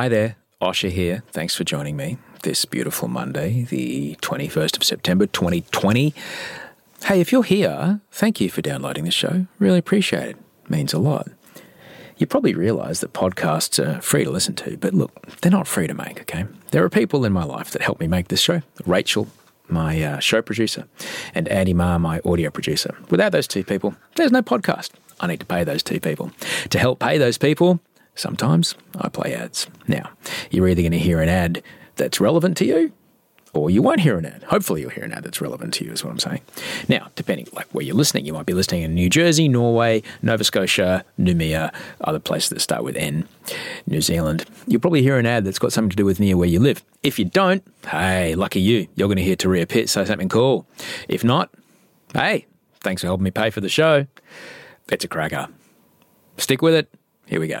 Hi there, Osher here. Thanks for joining me this beautiful Monday, the 21st of September 2020. Hey, if you're here, thank you for downloading the show. Really appreciate it. Means a lot. You probably realize that podcasts are free to listen to, but look, they're not free to make, okay? There are people in my life that help me make this show. Rachel, my uh, show producer, and Andy Marr, my audio producer. Without those two people, there's no podcast. I need to pay those two people. To help pay those people, sometimes I play ads. Now, you're either going to hear an ad that's relevant to you or you won't hear an ad. Hopefully, you'll hear an ad that's relevant to you, is what I'm saying. Now, depending like where you're listening, you might be listening in New Jersey, Norway, Nova Scotia, Noumea, other places that start with N, New Zealand. You'll probably hear an ad that's got something to do with near where you live. If you don't, hey, lucky you, you're going to hear Turia Pitt say something cool. If not, hey, thanks for helping me pay for the show. It's a cracker. Stick with it. Here we go.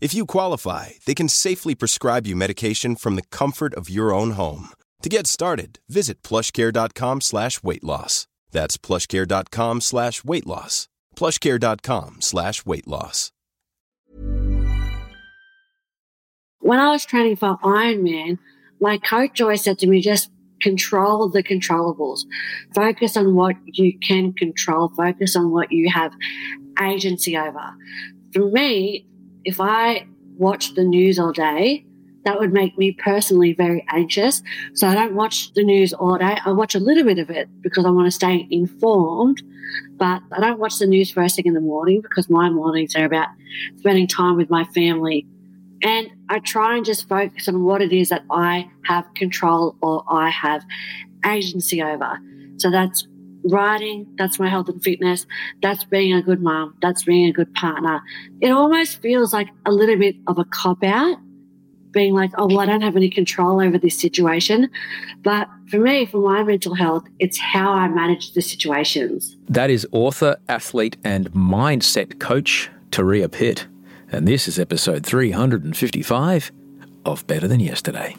If you qualify, they can safely prescribe you medication from the comfort of your own home. To get started, visit plushcare.com slash weight loss. That's plushcare.com slash weight loss. plushcare.com slash weight loss. when I was training for Ironman, my coach always said to me, just control the controllables. Focus on what you can control. Focus on what you have agency over. For me, if I watch the news all day, that would make me personally very anxious. So I don't watch the news all day. I watch a little bit of it because I want to stay informed, but I don't watch the news first thing in the morning because my mornings are about spending time with my family and I try and just focus on what it is that I have control or I have agency over. So that's writing, that's my health and fitness, that's being a good mom, that's being a good partner. It almost feels like a little bit of a cop out, being like, oh, well, I don't have any control over this situation. But for me, for my mental health, it's how I manage the situations. That is author, athlete, and mindset coach Turia Pitt. And this is episode 355 of Better Than Yesterday.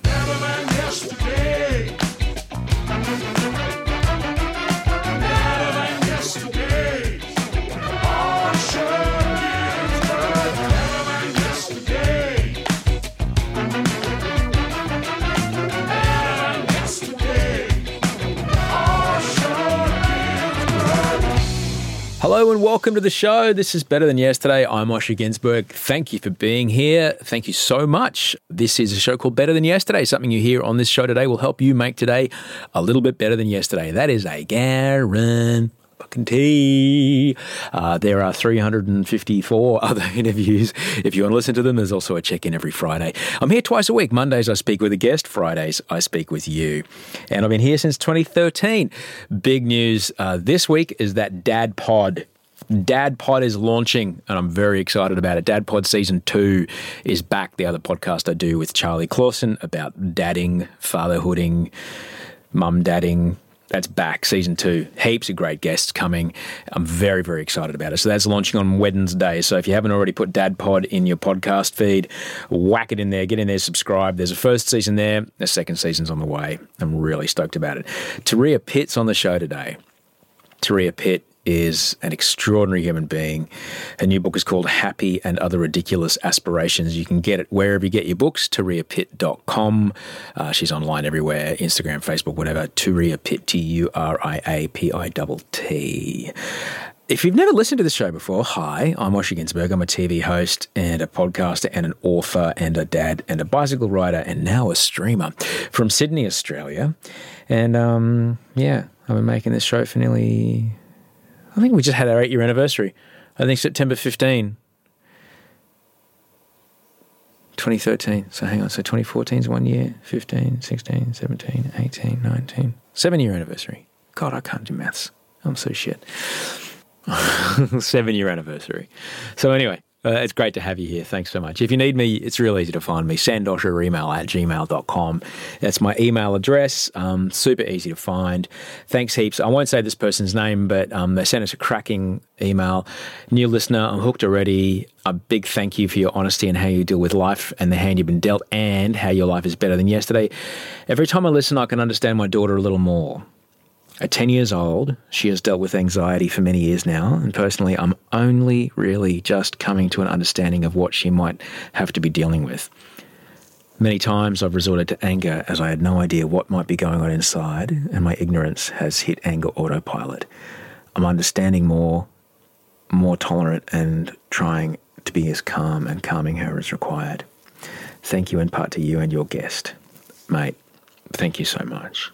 Hello and welcome to the show. This is Better Than Yesterday. I'm Osher Günsberg. Thank you for being here. Thank you so much. This is a show called Better Than Yesterday. Something you hear on this show today will help you make today a little bit better than yesterday. That is a guarantee. Fucking Uh, there are 354 other interviews. If you want to listen to them, there's also a check in every Friday. I'm here twice a week. Mondays, I speak with a guest. Fridays, I speak with you. And I've been here since 2013. Big news uh, this week is that Dad Pod. Dad Pod is launching, and I'm very excited about it. Dad Pod season two is back. The other podcast I do with Charlie Clausen about dadding, fatherhooding, mum dadding. That's back, season two. Heaps of great guests coming. I'm very, very excited about it. So that's launching on Wednesday. So if you haven't already put Dad Pod in your podcast feed, whack it in there, get in there, subscribe. There's a first season there, the second season's on the way. I'm really stoked about it. Turia Pitt's on the show today. Turia Pitt is an extraordinary human being. Her new book is called Happy and Other Ridiculous Aspirations. You can get it wherever you get your books, turiapitt.com. Uh, she's online everywhere Instagram, Facebook, whatever. Turia Pitt, T U R I A P I T T. If you've never listened to the show before, hi, I'm Osher Günsberg. I'm a TV host and a podcaster and an author and a dad and a bicycle rider and now a streamer from Sydney, Australia. And um, yeah, I've been making this show for nearly, I think we just had our eight year anniversary. I think September 15, 2013. So hang on. So 2014 is one year, 15, 16, 17, 18, 19. Seven year anniversary. God, I can't do maths. I'm so shit. seven year anniversary. So, anyway, uh, it's great to have you here. Thanks so much. If you need me, it's real easy to find me. Send Osher email at gmail.com. That's my email address. Um, super easy to find. Thanks heaps. I won't say this person's name, but um, they sent us a cracking email. New listener, I'm hooked already. A big thank you for your honesty and how you deal with life and the hand you've been dealt and how your life is better than yesterday. Every time I listen, I can understand my daughter a little more. At 10 years old, she has dealt with anxiety for many years now, and personally, I'm only really just coming to an understanding of what she might have to be dealing with. Many times I've resorted to anger as I had no idea what might be going on inside, and my ignorance has hit anger autopilot. I'm understanding more, more tolerant, and trying to be as calm and calming her as required. Thank you in part to you and your guest. Mate, thank you so much.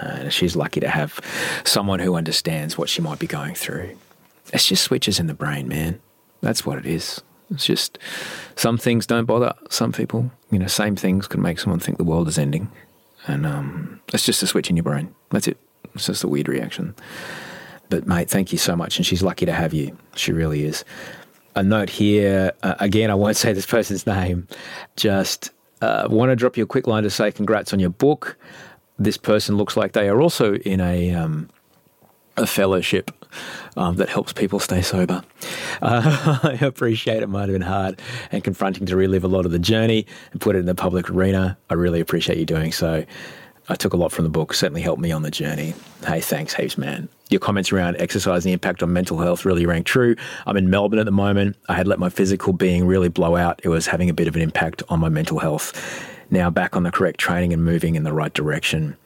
Uh, she's lucky to have someone who understands what she might be going through. It's just switches in the brain, man. That's what it is. It's just some things don't bother some people. You know, same things can make someone think the world is ending. And um, it's just a switch in your brain. That's it. It's just a weird reaction. But, mate, thank you so much. And she's lucky to have you. She really is. A note here uh, again, I won't say this person's name. Just uh, want to drop you a quick line to say congrats on your book this person looks like they are also in a um, a fellowship um, that helps people stay sober. Uh, I appreciate it might have been hard and confronting to relive a lot of the journey and put it in the public arena. I really appreciate you doing so. I took a lot from the book, certainly helped me on the journey. Hey, thanks heaps, man. Your comments around exercise and the impact on mental health really rang true. I'm in Melbourne at the moment. I had let my physical being really blow out. It was having a bit of an impact on my mental health now back on the correct training and moving in the right direction.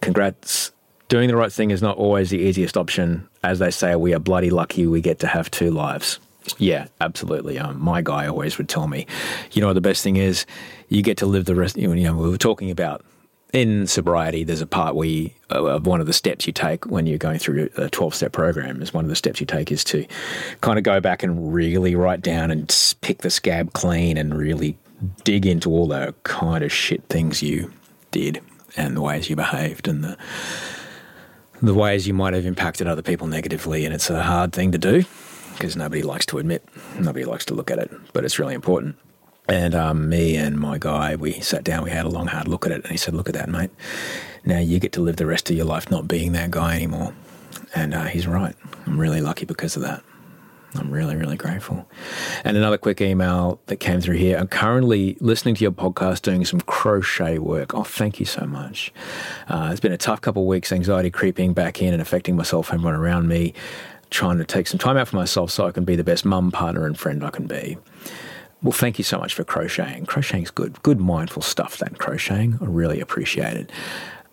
Congrats. Doing the right thing is not always the easiest option. As they say, we are bloody lucky we get to have two lives. Yeah, absolutely. Um, my guy always would tell me, you know, the best thing is you get to live the rest. You know, we were talking about in sobriety, there's a part where you, uh, one of the steps you take when you're going through a 12 step program is one of the steps you take is to kind of go back and really write down and pick the scab clean and really dig into all the kind of shit things you did and the ways you behaved and the the ways you might have impacted other people negatively. And it's a hard thing to do because nobody likes to admit, nobody likes to look at it, but it's really important. And um, me and my guy, we sat down, we had a long, hard look at it, and he said, Look at that, mate. Now you get to live the rest of your life not being that guy anymore. And uh, he's right. I'm really lucky because of that. I'm really, really grateful. And another quick email that came through here. I'm currently listening to your podcast, doing some crochet work. Oh, thank you so much. Uh, it's been a tough couple of weeks, anxiety creeping back in and affecting myself and everyone around me, trying to take some time out for myself so I can be the best mum, partner, and friend I can be. Well, thank you so much for crocheting. Crocheting's good. Good mindful stuff, that crocheting. I really appreciate it.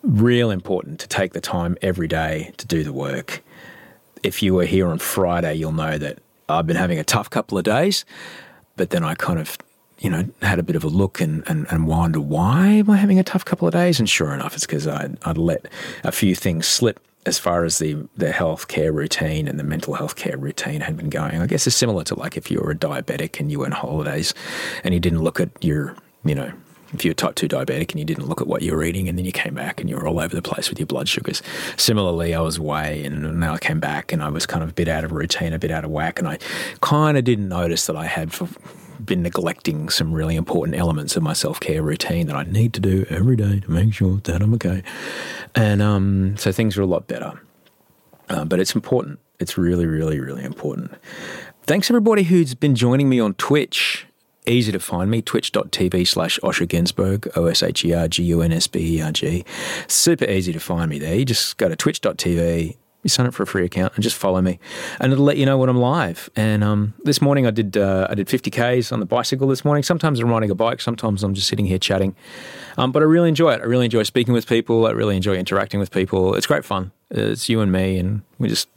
Real important to take the time every day to do the work. If you were here on Friday, you'll know that I've been having a tough couple of days, but then I kind of, you know, had a bit of a look and, and, and wonder why am I having a tough couple of days? And sure enough, it's because I'd, I'd let a few things slip as far as the, the health care routine and the mental health care routine had been going. I guess it's similar to like if you were a diabetic and you were on holidays and you didn't look at your, you know, if you're type 2 diabetic and you didn't look at what you were eating and then you came back and you were all over the place with your blood sugars. Similarly, I was away and now I came back and I was kind of a bit out of routine, a bit out of whack. And I kind of didn't notice that I had been neglecting some really important elements of my self care routine that I need to do every day to make sure that I'm okay. And um, so things are a lot better. Uh, but it's important. It's really, really, really important. Thanks everybody who's been joining me on Twitch easy to find me, twitch.tv slash Osher Günsberg, O S H E R G U N S B E R G. Super easy to find me there. You just go to twitch.tv You sign up for a free account and just follow me, and it'll let you know when I'm live. And um, this morning I did uh, I did 50 k's on the bicycle this morning. Sometimes I'm riding a bike, sometimes I'm just sitting here chatting. Um, but I really enjoy it. I really enjoy speaking with people. I really enjoy interacting with people. It's great fun. It's you and me, and we just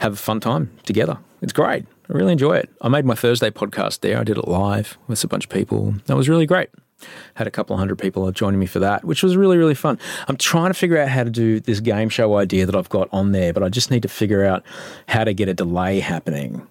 have a fun time together. It's great. I really enjoy it. I made my Thursday podcast there. I did it live with a bunch of people. That was really great. Had a couple of hundred people joining me for that, which was really, really fun. I'm trying to figure out how to do this game show idea that I've got on there, but I just need to figure out how to get a delay happening.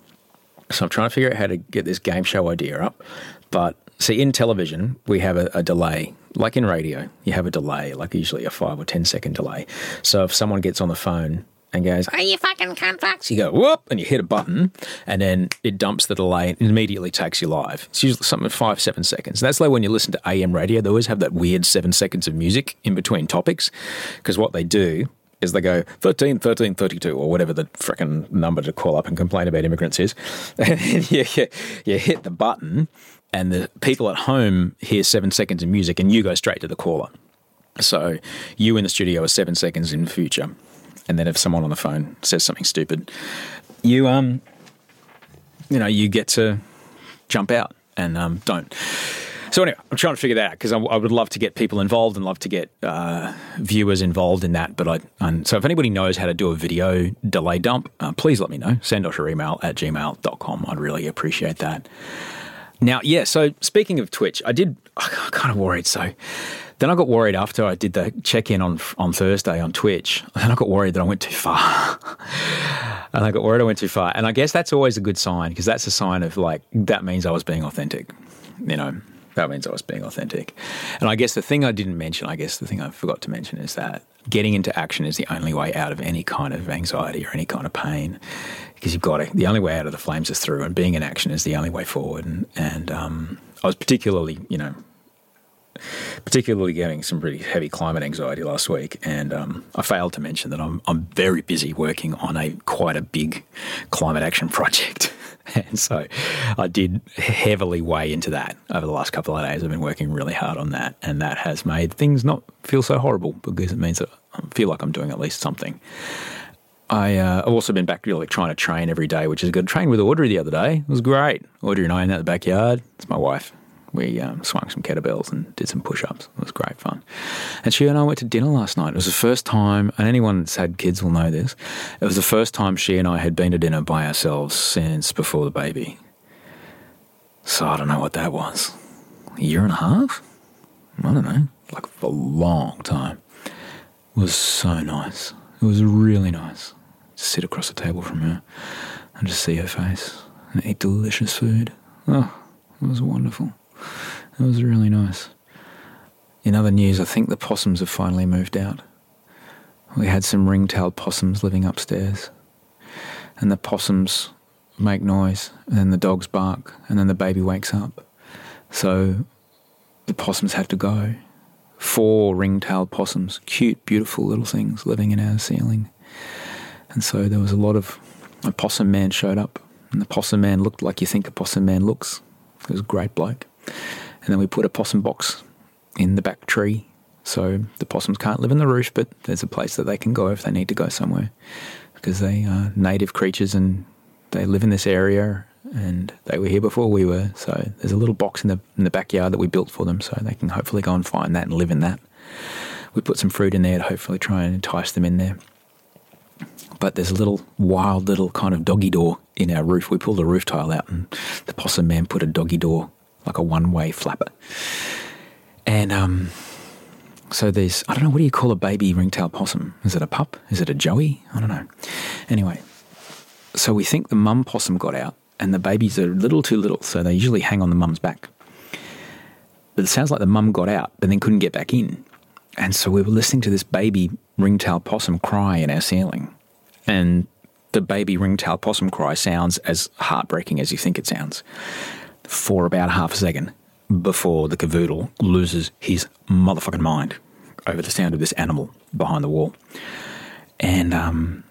So I'm trying to figure out how to get this game show idea up. But see, in television, we have a, a delay. Like in radio, you have a delay, like usually a five or ten second delay. So if someone gets on the phone and goes, Are you fucking cunt You go, whoop, and you hit a button, and then it dumps the delay and immediately takes you live. It's usually something five, seven seconds. And that's like when you listen to AM radio, they always have that weird seven seconds of music in between topics, because what they do is they go 13, 13, 32, or whatever the freaking number to call up and complain about immigrants is. And you, you, you hit the button, and the people at home hear seven seconds of music, and you go straight to the caller. So you in the studio are seven seconds in the future and then if someone on the phone says something stupid, you um, you know, you get to jump out and um, don't. So anyway, I'm trying to figure that out because I, I, would love to get people involved and love to get uh, viewers involved in that. But I, so if anybody knows how to do a video delay dump, uh, please let me know. Send us your email at gmail.com. I'd really appreciate that. Now, yeah, so speaking of Twitch, I did, I kind of worried. So then I got worried after I did the check in on on Thursday on Twitch. Then I got worried that I went too far. and I got worried I went too far. And I guess that's always a good sign because that's a sign of like, that means I was being authentic. You know, that means I was being authentic. And I guess the thing I didn't mention, I guess the thing I forgot to mention is that getting into action is the only way out of any kind of anxiety or any kind of pain because you've got to, the only way out of the flames is through, and being in action is the only way forward. And, and um, I was particularly, you know, particularly getting some pretty heavy climate anxiety last week. And um, I failed to mention that I'm, I'm very busy working on a quite a big climate action project. and so I did heavily weigh into that over the last couple of days. I've been working really hard on that, and that has made things not feel so horrible because it means that I feel like I'm doing at least something. I, uh, I've also been back really trying to train every day, which is good. Train with Audrey the other day. It was great. Audrey and I in the backyard. It's my wife we um, swung some kettlebells and did some push ups. It was great fun. And she and I went to dinner last night. It was the first time, and anyone that's had kids will know this, it was the first time she and I had been to dinner by ourselves since before the baby. So I don't know what that was. A year and a half? I don't know. Like a long time. It was so nice. It was really nice to sit across the table from her and just see her face and eat delicious food. Oh, it was wonderful. It was really nice. In other news, I think the possums have finally moved out. We had some ring-tailed possums living upstairs, and the possums make noise, and then the dogs bark, and then the baby wakes up. So the possums had to go. Four ring-tailed possums, cute, beautiful little things living in our ceiling. And so there was a lot of a possum man showed up, and the possum man looked like you think a possum man looks. He was a great bloke. And then we put a possum box in the back tree. So the possums can't live in the roof, but there's a place that they can go if they need to go somewhere because they are native creatures and they live in this area and they were here before we were. So there's a little box in the in the backyard that we built for them, so they can hopefully go and find that and live in that. We put some fruit in there to hopefully try and entice them in there. But there's a little wild little kind of doggy door in our roof. We pulled a roof tile out, and the possum man put a doggy door like a one way flapper. And um, so there's, I don't know, what do you call a baby ringtail possum? Is it a pup? Is it a joey? I don't know. Anyway, so we think the mum possum got out and the babies are a little too little, so they usually hang on the mum's back. But it sounds like the mum got out but then couldn't get back in. And so we were listening to this baby ringtail possum cry in our ceiling. And the baby ringtail possum cry sounds as heartbreaking as you think it sounds for about half a second before the cavoodle loses his motherfucking mind over the sound of this animal behind the wall. And um,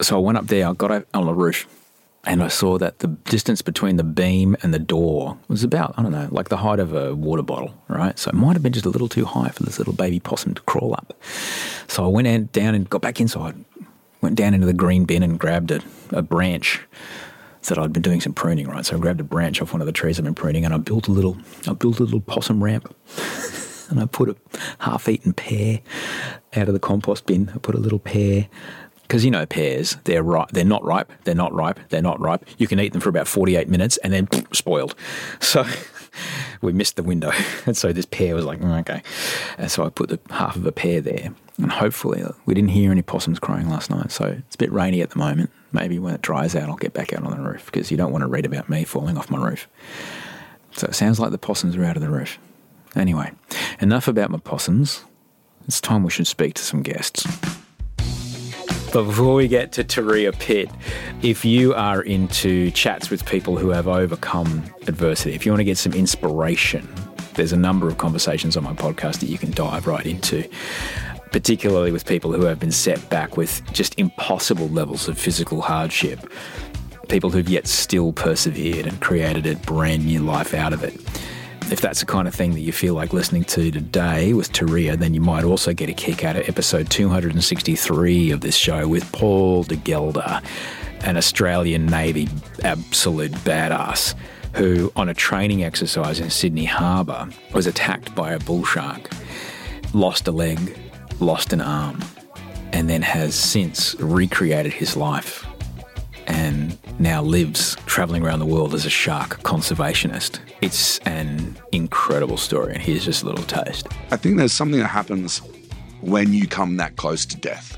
so I went up there, I got on the roof, and I saw that the distance between the beam and the door was about, I don't know, like the height of a water bottle, right? So it might have been just a little too high for this little baby possum to crawl up. So I went down and got back inside, went down into the green bin and grabbed a, a branch that I'd been doing some pruning, right? So I grabbed a branch off one of the trees I've been pruning and I built a little, I built a little possum ramp. and I put a half-eaten pear out of the compost bin. I put a little pear because you know pears, they're ripe, they're not ripe, they're not ripe, they're not ripe. You can eat them for about 48 minutes and then spoiled. So we missed the window. And so this pear was like, mm, okay. And so I put the half of a pear there. And hopefully we didn't hear any possums crying last night. So it's a bit rainy at the moment. Maybe when it dries out, I'll get back out on the roof because you don't want to read about me falling off my roof. So it sounds like the possums are out of the roof. Anyway, enough about my possums. It's time we should speak to some guests. Before we get to Turia Pitt, if you are into chats with people who have overcome adversity, if you want to get some inspiration, there's a number of conversations on my podcast that you can dive right into, particularly with people who have been set back with just impossible levels of physical hardship, people who've yet still persevered and created a brand new life out of it. If that's the kind of thing that you feel like listening to today with Turia, then you might also get a kick out of episode 263 of this show with Paul de Gelder, an Australian Navy absolute badass who, on a training exercise in Sydney Harbour, was attacked by a bull shark, lost a leg, lost an arm, and then has since recreated his life and now lives traveling around the world as a shark conservationist. It's an incredible story, and here's just a little taste. I think there's something that happens when you come that close to death.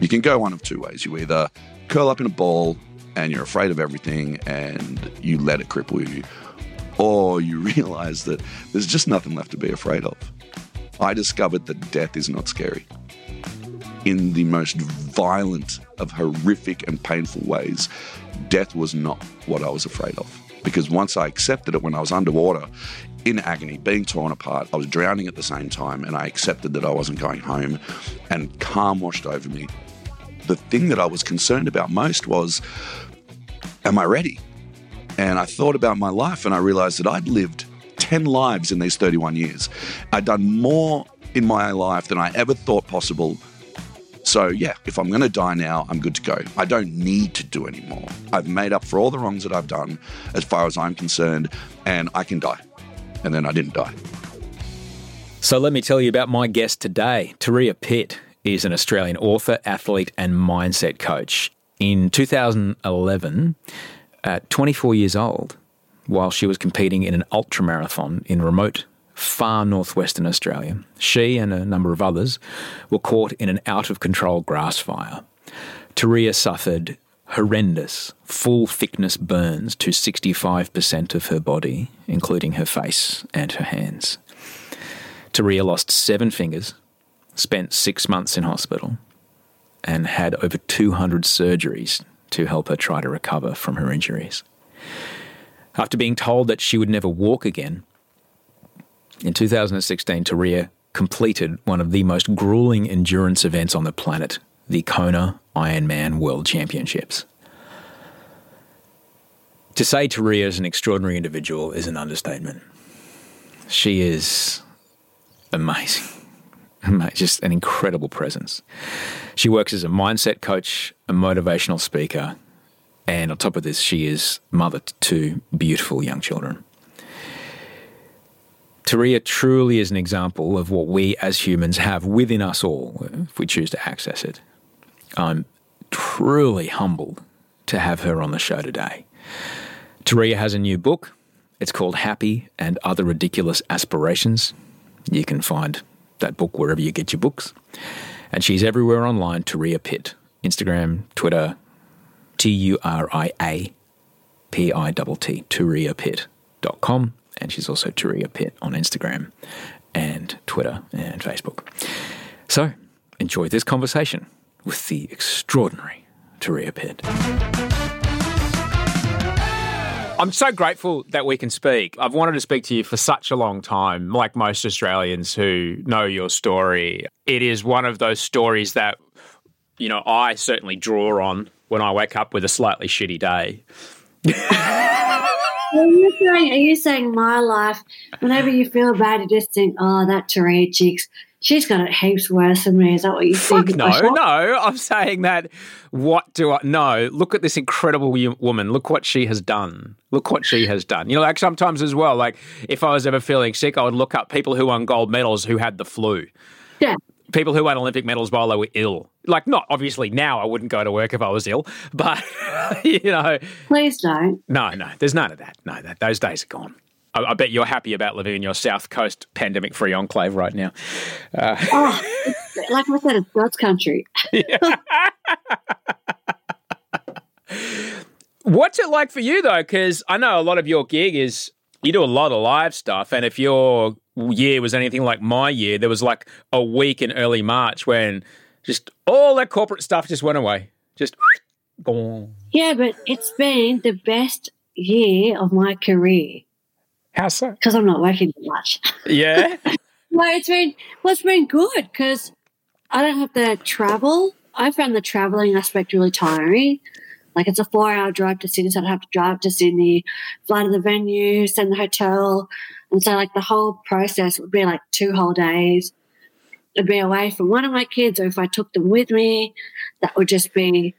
You can go one of two ways. You either curl up in a ball and you're afraid of everything and you let it cripple you, or you realize that there's just nothing left to be afraid of. I discovered that death is not scary. In the most violent of horrific and painful ways, death was not what I was afraid of. Because once I accepted it when I was underwater, in agony, being torn apart, I was drowning at the same time, and I accepted that I wasn't going home, and calm washed over me. The thing that I was concerned about most was, am I ready? And I thought about my life and I realized that I'd lived 10 lives in these 31 years. I've done more in my life than I ever thought possible so, yeah, if I'm going to die now, I'm good to go. I don't need to do anymore. I've made up for all the wrongs that I've done as far as I'm concerned, and I can die. And then I didn't die. So, let me tell you about my guest today. Turia Pitt is an Australian author, athlete, and mindset coach. In 2011, at 24 years old, while she was competing in an ultramarathon in remote far northwestern Australia. She and a number of others were caught in an out of control grass fire. Turia suffered horrendous, full thickness burns to 65% of her body, including her face and her hands. Turia lost seven fingers, spent six months in hospital, and had over 200 surgeries to help her try to recover from her injuries. After being told that she would never walk again, in 2016, Turia completed one of the most grueling endurance events on the planet, the Kona Ironman World Championships. To say Turia is an extraordinary individual is an understatement. She is amazing, just an incredible presence. She works as a mindset coach, a motivational speaker, and on top of this, she is mother to two beautiful young children. Turia truly is an example of what we as humans have within us all if we choose to access it. I'm truly humbled to have her on the show today. Turia has a new book. It's called Happy and Other Ridiculous Aspirations. You can find that book wherever you get your books. And she's everywhere online, Turia Pitt. Instagram, Twitter, T U R I A P I T T, turiapitt.com and she's also Turia Pitt on Instagram and Twitter and Facebook. So enjoy this conversation with the extraordinary Turia Pitt. I'm so grateful that we can speak. I've wanted to speak to you for such a long time, like most Australians who know your story. It is one of those stories that, you know, I certainly draw on when I wake up with a slightly shitty day. Are you saying? Are you saying my life? Whenever you feel bad, you just think, "Oh, that Turia chick's She's got it heaps worse than me. Is that what you Fuck think? no, no. I'm saying that. What do I? No. Look at this incredible woman. Look what she has done. Look what she has done. You know, like sometimes as well. Like if I was ever feeling sick, I would look up people who won gold medals who had the flu. Yeah. People who won Olympic medals while they were ill. Like, not obviously now I wouldn't go to work if I was ill, but you know, Please don't. no, no, there's none of that. No, that those days are gone. I, I bet you're happy about living in your South Coast pandemic-free enclave right now. Uh, oh, like I said, it's God's country. What's it like for you though? Because I know a lot of your gig is you do a lot of live stuff, and if your year was anything like my year, there was like a week in early March when just all that corporate stuff just went away. Just gone. Yeah, but it's been the best year of my career How so? because I'm not working that much. Yeah. Well, it's been well, it's been good because I don't have to travel. I found the traveling aspect really tiring. Like it's a four-hour drive to Sydney, so I'd have to drive to Sydney, fly to the venue, send the hotel, and so like the whole process would be like two whole days. Be away from one of my kids, or if I took them with me, that would just be a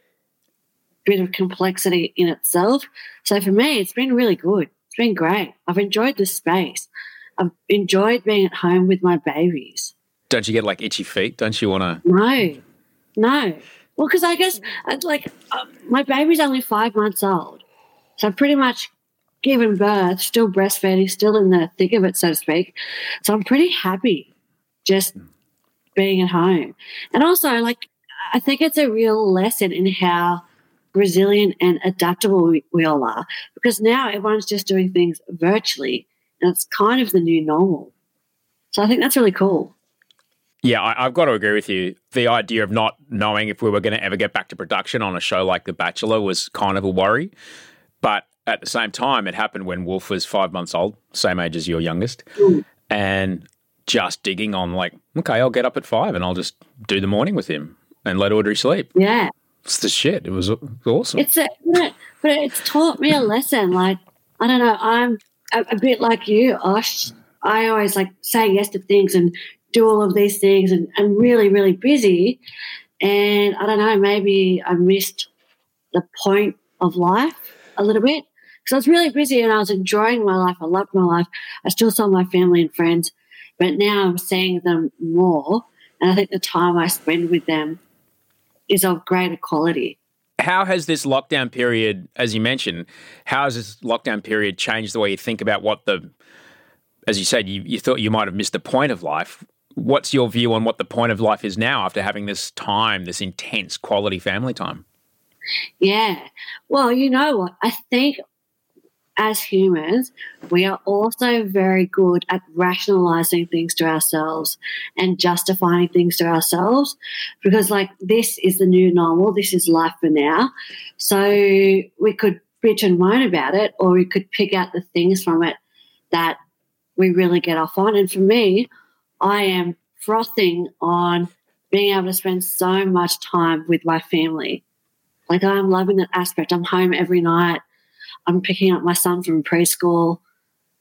bit of complexity in itself. So for me, it's been really good. It's been great. I've enjoyed the space. I've enjoyed being at home with my babies. Don't you get like itchy feet? Don't you want to? No, no. Well, because I guess uh, like uh, my baby's only five months old, so I've pretty much given birth, still breastfeeding, still in the thick of it, so to speak. So I'm pretty happy just being at home, and also like I think it's a real lesson in how resilient and adaptable we, we all are because now everyone's just doing things virtually, and it's kind of the new normal. So I think that's really cool. Yeah, I, I've got to agree with you. The idea of not knowing if we were going to ever get back to production on a show like The Bachelor was kind of a worry. But at the same time, it happened when Wolf was five months old, same age as your youngest, mm. and just digging on like, okay, I'll get up at five and I'll just do the morning with him and let Audrey sleep. Yeah. It's the shit. It was awesome. It's a, but it's taught me a lesson. Like I don't know, I'm a, a bit like you, Osh. I always like say yes to things and do all of these things, and I'm really, really busy. And I don't know, maybe I missed the point of life a little bit because I was really busy and I was enjoying my life. I loved my life. I still saw my family and friends, but now I'm seeing them more, and I think the time I spend with them is of greater quality. how has this lockdown period, as you mentioned, how has this lockdown period changed the way you think about what the, as you said, you, you thought you might have missed the point of life. What's your view on what the point of life is now after having this time, this intense quality family time? Yeah. Well, you know what? I think as humans, we are also very good at rationalizing things to ourselves and justifying things to ourselves because, like, this is the new normal. This is life for now. So we could bitch and moan about it, or we could pick out the things from it that we really get off on. And for me, I am frothing on being able to spend so much time with my family. Like I'm loving that aspect. I'm home every night. I'm picking up my son from preschool.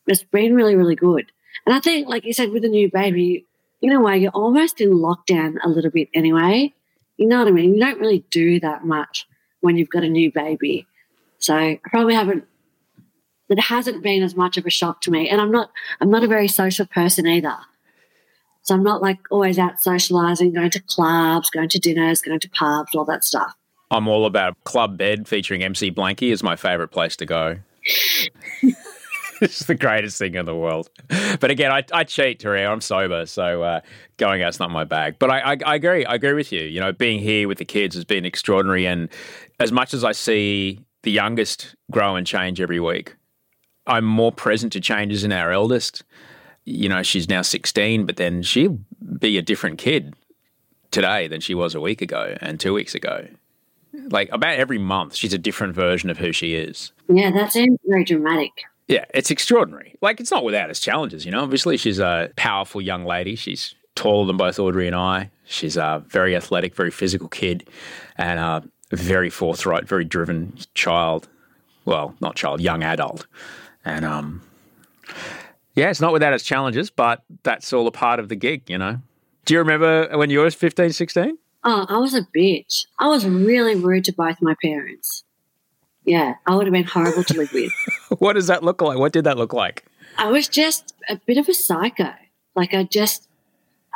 It's been really, really good. And I think, like you said, with a new baby, in a way, you're almost in lockdown a little bit anyway. You know what I mean? You don't really do that much when you've got a new baby. So I probably haven't. It hasn't been as much of a shock to me, and I'm not. I'm not a very social person either. So I'm not like always out socializing, going to clubs, going to dinners, going to pubs, all that stuff. I'm all about Club Bed featuring MC Blanky is my favorite place to go. it's the greatest thing in the world. But again, I, I cheat, Terry. I'm sober, so uh, going out's not my bag. But I, I, I agree. I agree with you. You know, being here with the kids has been extraordinary. And as much as I see the youngest grow and change every week, I'm more present to changes in our eldest. You know, she's now 16, but then she'll be a different kid today than she was a week ago and two weeks ago. Like about every month, she's a different version of who she is. Yeah, that seems very dramatic. Yeah, it's extraordinary. Like it's not without its challenges, you know. Obviously, she's a powerful young lady. She's taller than both Audrey and I. She's a very athletic, very physical kid, and a very forthright, very driven child. Well, not child, young adult. And um, yeah, it's not without its challenges, but that's all a part of the gig, you know. Do you remember when you were 15, 16? Oh, I was a bitch. I was really rude to both my parents. Yeah, I would have been horrible to live with. what does that look like? What did that look like? I was just a bit of a psycho. Like I just,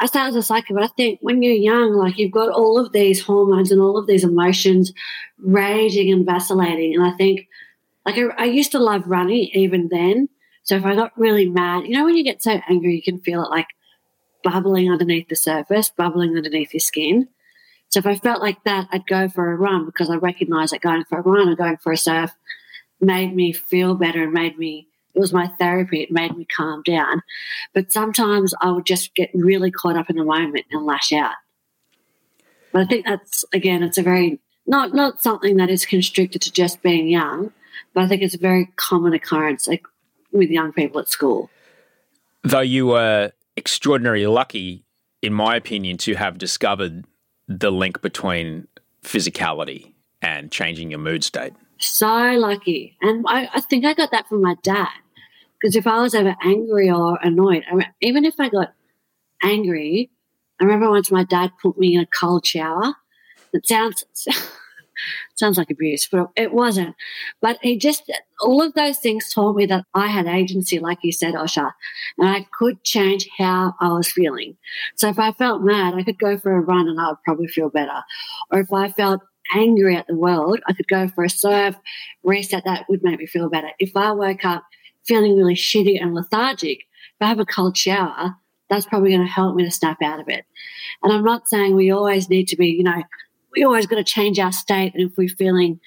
I started as a psycho, but I think when you're young, like you've got all of these hormones and all of these emotions raging and vacillating. And I think, like I, I used to love running even then. So if I got really mad, you know, when you get so angry, you can feel it like bubbling underneath the surface, bubbling underneath your skin. So if I felt like that, I'd go for a run because I recognized that going for a run or going for a surf made me feel better and made me, it was my therapy. It made me calm down. But sometimes I would just get really caught up in the moment and lash out. But I think that's, again, it's a very, not, not something that is constricted to just being young, but I think it's a very common occurrence like, with young people at school. Though you were extraordinarily lucky, in my opinion, to have discovered the link between physicality and changing your mood state. So lucky. And I, I think I got that from my dad. Because if I was ever angry or annoyed, I, even if I got angry, I remember once my dad put me in a cold shower. It sounds sounds like abuse, but it wasn't. But he just all of those things taught me that I had agency, like you said, Osher, and I could change how I was feeling. So if I felt mad, I could go for a run and I would probably feel better. Or if I felt angry at the world, I could go for a surf, reset that would make me feel better. If I woke up feeling really shitty and lethargic, if I have a cold shower, that's probably going to help me to snap out of it. And I'm not saying we always need to be, you know, we always got to change our state. And if we're feeling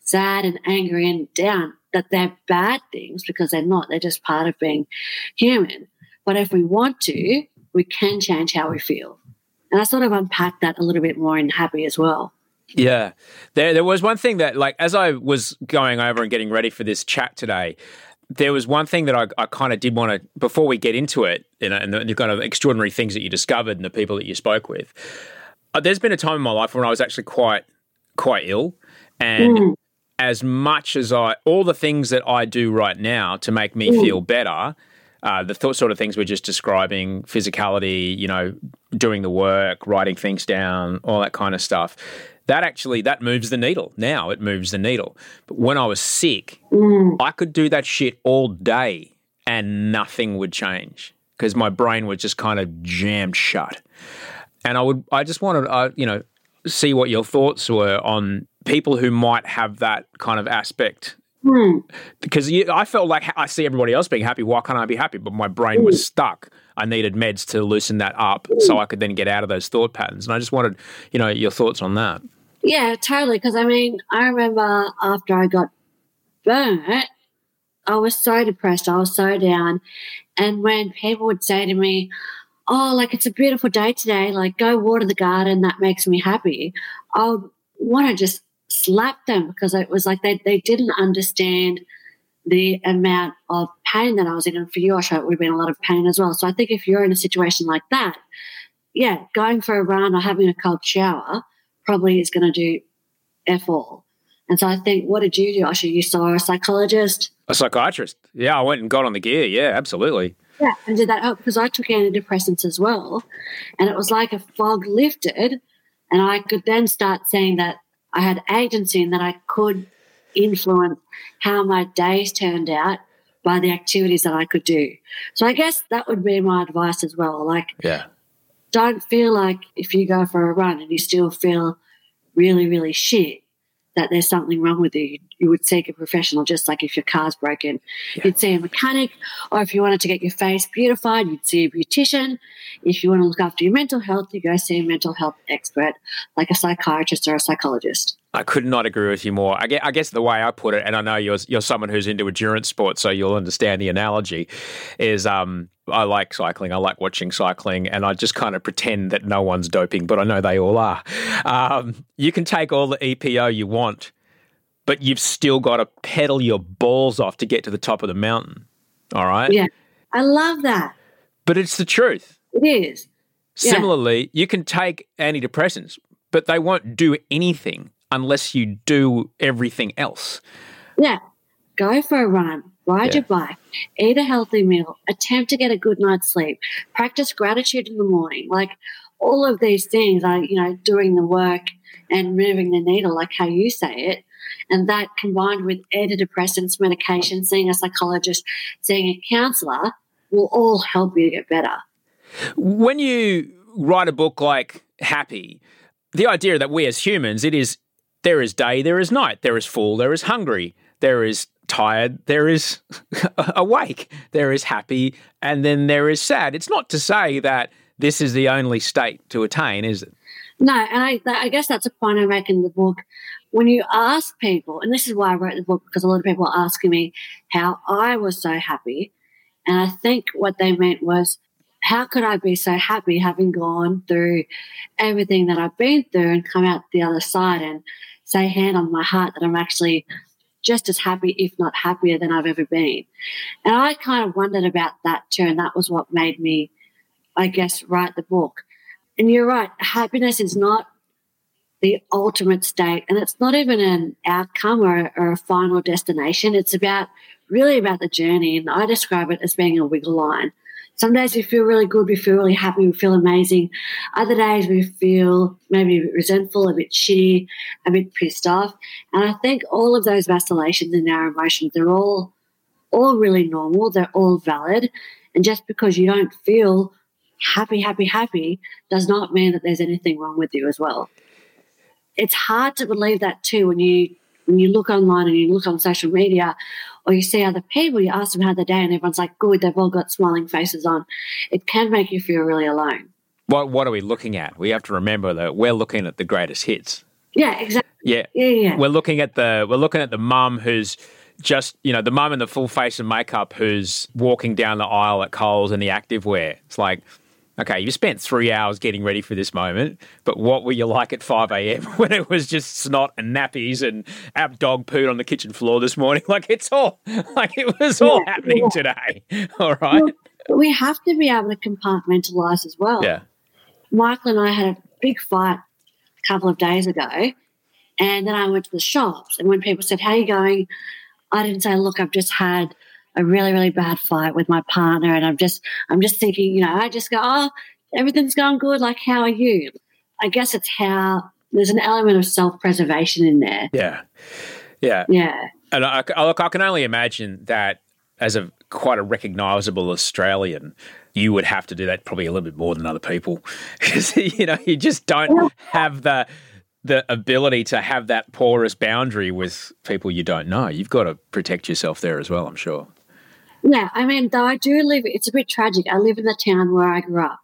sad and angry and down, that they're bad things because they're not. They're just part of being human. But if we want to, we can change how we feel. And I sort of unpacked that a little bit more in Happy as well. Yeah. There there was one thing that like as I was going over and getting ready for this chat today, there was one thing that I, I kind of did want to before we get into it, you know, and the, the kind of extraordinary things that you discovered and the people that you spoke with. Uh, there's been a time in my life when I was actually quite quite ill, and mm. as much as I all the things that I do right now to make me mm. feel better. Uh, the th- sort of things we're just describing, physicality, you know, doing the work, writing things down, all that kind of stuff. That actually that moves the needle. Now it moves the needle. But when I was sick, mm. I could do that shit all day and nothing would change because my brain was just kind of jammed shut and I would I just wanted uh, you know see what your thoughts were on people who might have that kind of aspect. Mm. Because you, I felt like I see everybody else being happy. Why can't I be happy? But my brain was stuck. I needed meds to loosen that up so I could then get out of those thought patterns. And I just wanted, you know, your thoughts on that. Yeah, totally. Because I mean, I remember after I got burnt, I was so depressed. I was so down. And when people would say to me, oh, like it's a beautiful day today, like go water the garden, that makes me happy. I would want to just slap them because it was like they, they didn't understand the amount of pain that I was in. And for you, Osher, it would have been a lot of pain as well. So I think if you're in a situation like that, yeah, going for a run or having a cold shower probably is going to do F all. And so I think, what did you do, Osher? You saw a psychologist? A psychiatrist. Yeah, I went and got on the gear. Yeah, absolutely. Yeah, and did that help? Because I took antidepressants as well. And it was like a fog lifted. And I could then start saying that I had agency and that I could influence how my days turned out by the activities that I could do. So I guess that would be my advice as well. Like, yeah. don't feel like if you go for a run and you still feel really, really shit, that there's something wrong with you, you would seek a professional, just like if your car's broken. Yeah. You'd see a mechanic, or if you wanted to get your face beautified, you'd see a beautician. If you want to look after your mental health, you go see a mental health expert, like a psychiatrist or a psychologist. I could not agree with you more. I guess, I guess, the way I put it, and I know you're you're someone who's into endurance sports, so you'll understand the analogy. Is um, I like cycling. I like watching cycling, and I just kind of pretend that no one's doping, but I know they all are. Um, you can take all the EPO you want, but you've still got to pedal your balls off to get to the top of the mountain. All right. Yeah, I love that. But it's the truth. It is. Similarly, yeah. you can take antidepressants, but they won't do anything unless you do everything else. Yeah. Go for a run. Ride Yeah. your bike, eat a healthy meal, attempt to get a good night's sleep, practice gratitude in the morning. Like all of these things are, you know, doing the work and moving the needle, like how you say it. And that combined with antidepressants, medication, seeing a psychologist, seeing a counselor will all help you to get better. When you write a book like Happy, the idea that we as humans, it is there is day, there is night, there is full, there is hungry, there is tired, there is awake, there is happy, and then there is sad. It's not to say that this is the only state to attain, is it? No, and I, I guess that's a point I make in the book. When you ask people, and this is why I wrote the book, because a lot of people are asking me how I was so happy. And I think what they meant was, how could I be so happy having gone through everything that I've been through and come out the other side and say, hand on my heart, that I'm actually just as happy, if not happier, than I've ever been. And I kind of wondered about that too. And that was what made me, I guess, write the book. And you're right, happiness is not the ultimate state, and it's not even an outcome or, or a final destination. It's about really about the journey. And I describe it as being a wiggle line. Some days we feel really good, we feel really happy, we feel amazing. Other days we feel maybe a bit resentful, a bit shitty, a bit pissed off. And I think all of those vacillations in our emotions, they're all all really normal, they're all valid. And just because you don't feel happy, happy, happy does not mean that there's anything wrong with you as well. It's hard to believe that too when you when you look online and you look on social media or you see other people, you ask them how their day and everyone's like, good, they've all got smiling faces on. It can make you feel really alone. What What are we looking at? We have to remember that we're looking at the greatest hits. Yeah, exactly. Yeah, Yeah, yeah. we're looking at the we're looking at the mum who's just you know the mum in the full face of makeup who's walking down the aisle at Coles in the activewear. It's like, okay, you spent three hours getting ready for this moment, but what were you like at five a.m. when it was just snot and nappies and app dog pooed on the kitchen floor this morning? Like it's all like it was all Yeah, happening yeah. today. All right, But we have to be able to compartmentalize as well. yeah, Michael and I had a big fight a couple of days ago, and then I went to the shops. And when people said, "How are you going?" I didn't say, "Look, I've just had a really, really bad fight with my partner, and I'm just, I'm just thinking, you know, I just go, oh, everything's going good. Like, how are you?" I guess it's how there's an element of self-preservation in there. yeah, yeah. Yeah, And I, I- look, I can only imagine that as a quite a recognisable Australian, you would have to do that probably a little bit more than other people because you know you just don't have the the ability to have that porous boundary with people you don't know. You've got to protect yourself there as well. I'm sure. Yeah. I mean, though I do live. It's a bit tragic. I live in the town where I grew up,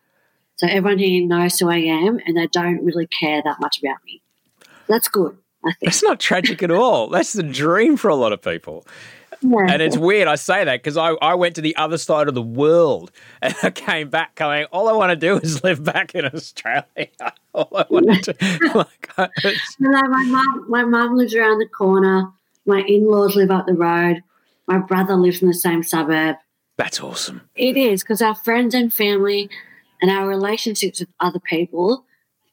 so everyone here knows who I am, and they don't really care that much about me. That's good. I think. That's not tragic at all. That's the dream for a lot of people. Yeah. And it's weird I say that because I, I went to the other side of the world and I came back going, all I want to do is live back in Australia. All I want to do. Like, I- my mum, my mum lives around the corner. My in-laws live up the road. My brother lives in the same suburb. that's awesome. It is because our friends and family and our relationships with other people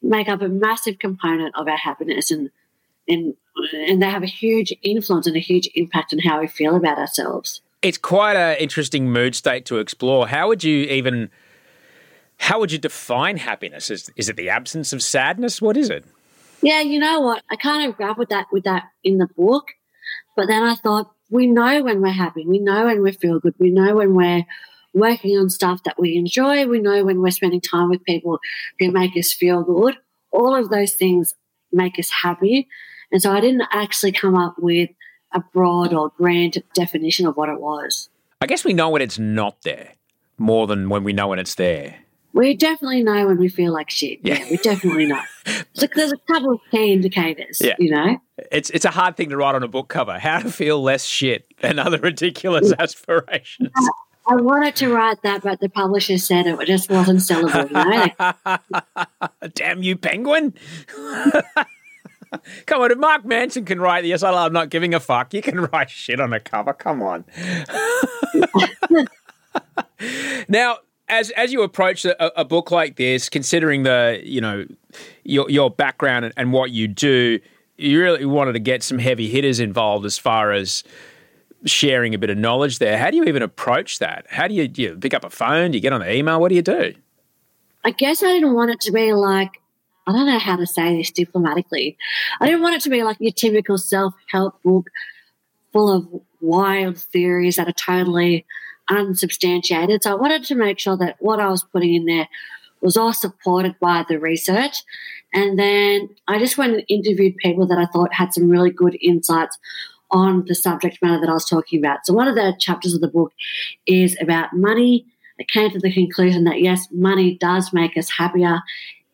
make up a massive component of our happiness, and and and they have a huge influence and a huge impact on how we feel about ourselves. It's quite an interesting mood state to explore. How would you even, how would you define happiness? Is, is it the absence of sadness? What is it? Yeah, you know what? I kind of grappled with that with that in the book, but then I thought we know when we're happy, we know when we feel good, we know when we're working on stuff that we enjoy, we know when we're spending time with people who make us feel good. All of those things make us happy, and so I didn't actually come up with a broad or grand definition of what it was. I guess we know when it's not there more than when we know when it's there. We definitely know when we feel like shit. Yeah, we definitely know. So there's a couple of key indicators, Yeah. you know. It's it's a hard thing to write on a book cover. How to feel less shit and other ridiculous aspirations. I wanted to write that, but the publisher said it just wasn't sellable. You know, Damn you, penguin! Come on, if Mark Manson can write the yes, I love not giving a fuck. You can write shit on a cover. Come on. now, as as you approach a, a book like this, considering the you know your your background and, and what you do, you really wanted to get some heavy hitters involved as far as sharing a bit of knowledge there. How do you even approach that? How do you, do you pick up a phone? Do you get on email? What do you do? I guess I didn't want it to be like, I don't know how to say this diplomatically. I didn't want it to be like your typical self help book full of wild theories that are totally unsubstantiated. So I wanted to make sure that what I was putting in there was all supported by the research. And then I just went and interviewed people that I thought had some really good insights on the subject matter that I was talking about. So one of the chapters of the book is about money. I came to the conclusion that yes, money does make us happier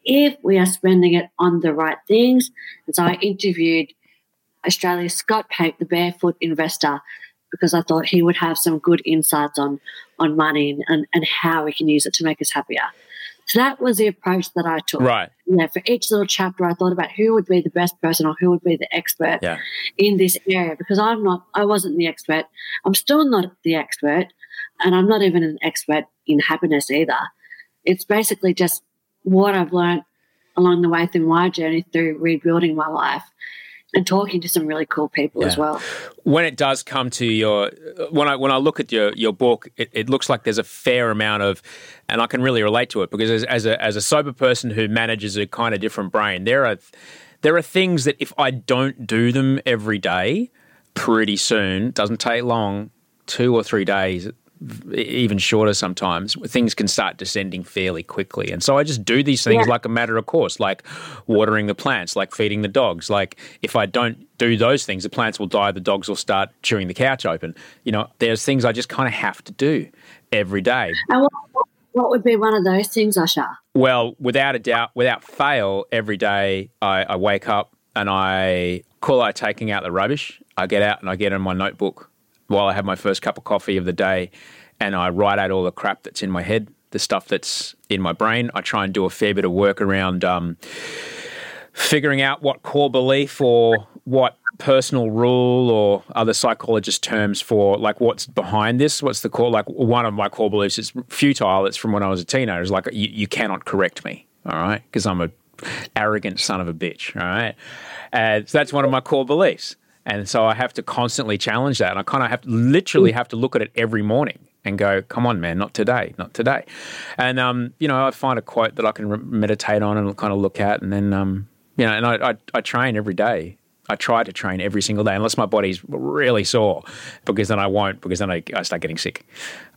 if we are spending it on the right things. And so I interviewed Australia's Scott Pape, the barefoot investor, because I thought he would have some good insights on on money and, and how we can use it to make us happier. So that was the approach that I took. Right. Yeah. For each little chapter, I thought about who would be the best person or who would be the expert Yeah. in this area because I'm not, I wasn't the expert. I'm still not the expert, and I'm not even an expert in happiness either. It's basically just what I've learned along the way through my journey through rebuilding my life and talking to some really cool people as well. when it does come to your when I when I look at your your book, it, it looks like there's a fair amount of, and I can really relate to it because as, as a as a sober person who manages a kind of different brain, there are there are things that if I don't do them every day, pretty soon doesn't take long, two or three days. Even shorter sometimes, things can start descending fairly quickly. And so I just do these things Yeah. like a matter of course, like watering the plants, like feeding the dogs. Like if I don't do those things, the plants will die, the dogs will start chewing the couch open. You know, there's things I just kind of have to do every day. And what, what would be one of those things, Osher? Well, without a doubt, without fail, every day I, I wake up and I call out taking out the rubbish. I get out and I get in my notebook while I have my first cup of coffee of the day and I write out all the crap that's in my head, the stuff that's in my brain. I try and do a fair bit of work around um, figuring out what core belief or what personal rule or other psychologist terms for like what's behind this what's the core like one of my core beliefs is futile it's from when i was a teenager it's like you, you cannot correct me all right because i'm a arrogant son of a bitch all right and so that's one of my core beliefs and so i have to constantly challenge that and i kind of have to literally have to look at it every morning and go, come on, man, not today, not today. And, um, you know, I find a quote that I can re- meditate on and kind of look at. And then, um, you know, and I, I, I train every day. I try to train every single day, unless my body's really sore, because then I won't, because then I, I start getting sick.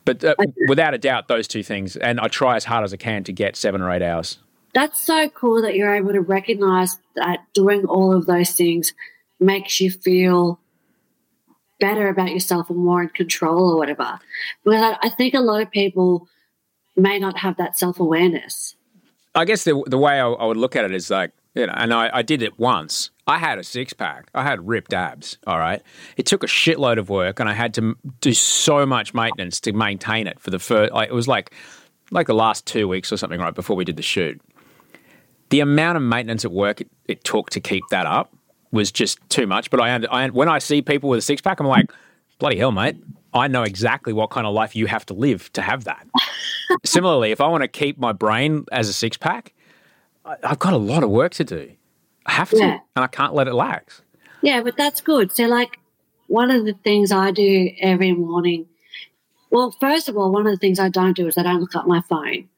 But uh, without a doubt, those two things. And I try as hard as I can to get seven or eight hours. That's so cool that you're able to recognize that doing all of those things makes you feel better about yourself and more in control or whatever. Because I, I think a lot of people may not have that self awareness. I guess the the way I, I would look at it is like, you know, and I, I did it once. I had a six pack. I had ripped abs. All right. It took a shitload of work, and I had to do so much maintenance to maintain it for the first. Like, it was like like the last two weeks or something, right before we did the shoot. The amount of maintenance at work it, it took to keep that up was just too much. But I, I when I see people with a six pack, I'm like, bloody hell, mate! I know exactly what kind of life you have to live to have that. Similarly, if I want to keep my brain as a six pack, I- I've got a lot of work to do. I have to, Yeah. and I can't let it lax. Yeah, but that's good. So, like, one of the things I do every morning, well, first of all, one of the things I don't do is I don't look at my phone.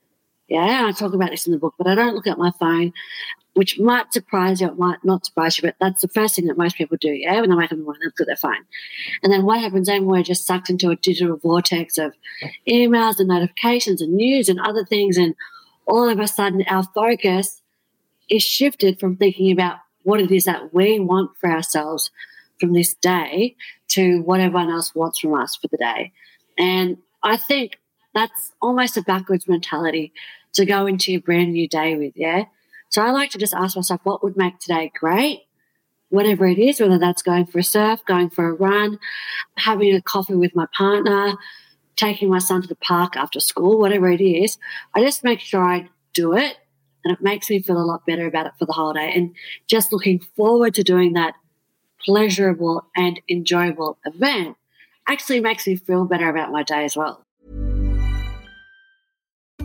Yeah, I talk about this in the book, but I don't look at my phone, which might surprise you, it might not surprise you, but that's the first thing that most people do. Yeah, when they wake up in the morning, they look at their phone. And then what happens then? We're just sucked into a digital vortex of emails and notifications and news and other things. And all of a sudden, our focus is shifted from thinking about what it is that we want for ourselves from this day to what everyone else wants from us for the day. And I think that's almost a backwards mentality to go into a brand new day with, yeah? So I like to just ask myself what would make today great, whatever it is, whether that's going for a surf, going for a run, having a coffee with my partner, taking my son to the park after school, whatever it is. I just make sure I do it and it makes me feel a lot better about it for the whole day. And just looking forward to doing that pleasurable and enjoyable event actually makes me feel better about my day as well.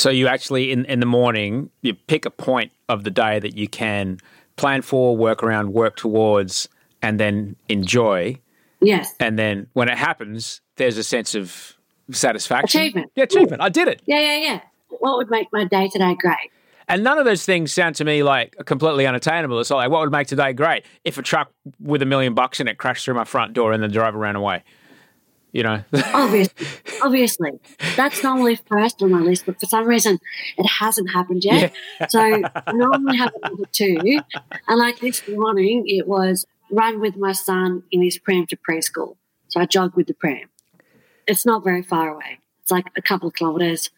So you actually in, in the morning you pick a point of the day that you can plan for, work around, work towards, and then enjoy. Yes. And then when it happens, there's a sense of satisfaction. Achievement. Yeah, achievement. I did it. Yeah, yeah, yeah. What would make my day today great? And none of those things sound to me like completely unattainable. It's like, what would make today great? If a truck with a million bucks in it crashed through my front door and the driver ran away. You know? Obviously, obviously, that's normally first on my list, but for some reason, it hasn't happened yet. So I normally have number two, and like this morning, it was run with my son in his pram to preschool. So I jogged with the pram. It's not very far away. It's like a couple of kilometers.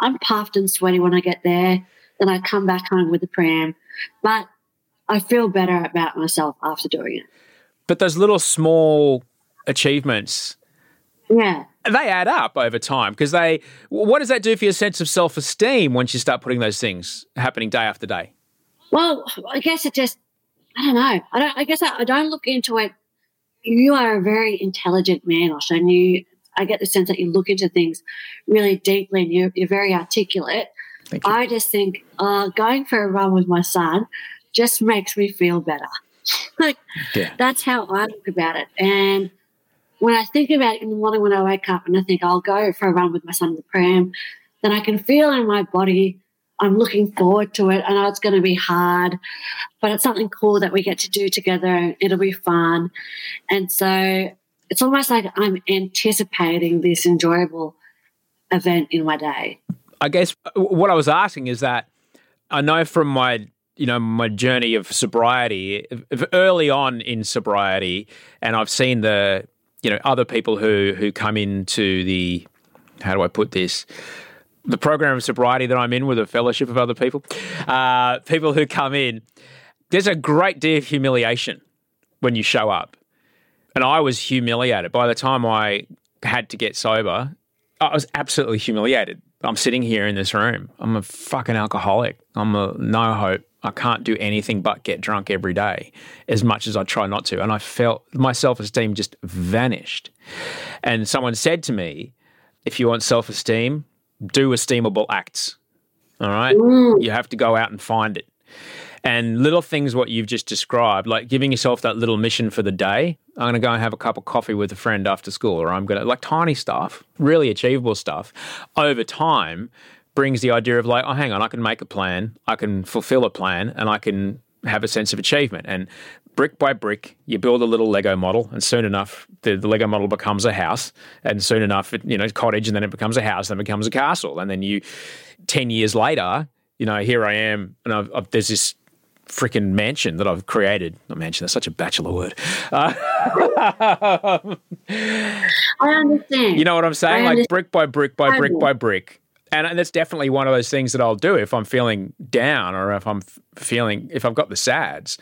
I'm puffed and sweaty when I get there. Then I come back home with the pram, but I feel better about myself after doing it. but those little small achievements, Yeah. they add up over time because they, what does that do for your sense of self esteem once you start putting those things happening day after day? Well, I guess it just, I don't know. I don't, I guess I, I don't look into it. You are a very intelligent man, Osher, and you, I get the sense that you look into things really deeply and you're, you're very articulate. I just think uh, going for a run with my son just makes me feel better. like, Yeah. that's how I look about it. And when I think about it in the morning when I wake up and I think I'll go for a run with my son in the pram, then I can feel in my body I'm looking forward to it. I know it's going to be hard, but it's something cool that we get to do together it'll be fun. And so it's almost like I'm anticipating this enjoyable event in my day. I guess uh, what I was asking is that I know from my you know my journey of sobriety early on in sobriety and I've seen the you know other people who who come into the how do I put this the program of sobriety that I'm in with a fellowship of other people uh, people who come in there's a great deal of humiliation when you show up and I was humiliated by the time I had to get sober I was absolutely humiliated. I'm sitting here in this room. I'm a fucking alcoholic. I'm a no hope. I can't do anything but get drunk every day as much as I try not to. And I felt my self esteem just vanished. And someone said to me, if you want self esteem, do esteemable acts. All right. You have to go out and find it. And little things, what you've just described, like giving yourself that little mission for the day. I'm going to go and have a cup of coffee with a friend after school, or I'm going to, like tiny stuff, really achievable stuff, over time brings the idea of like, oh, hang on, I can make a plan, I can fulfill a plan, and I can have a sense of achievement. And brick by brick, you build a little Lego model, and soon enough, the, the Lego model becomes a house, and soon enough, it, you know, cottage, and then it becomes a house, then it becomes a castle, and then you, ten years later, you know, here I am, and I've, I've, there's this freaking mansion that I've created. Not mansion, that's such a bachelor word. Uh, I understand. you know what I'm saying? Like brick by brick by brick by brick. And that's definitely one of those things that I'll do if I'm feeling down or if I'm feeling, if I've got the sads,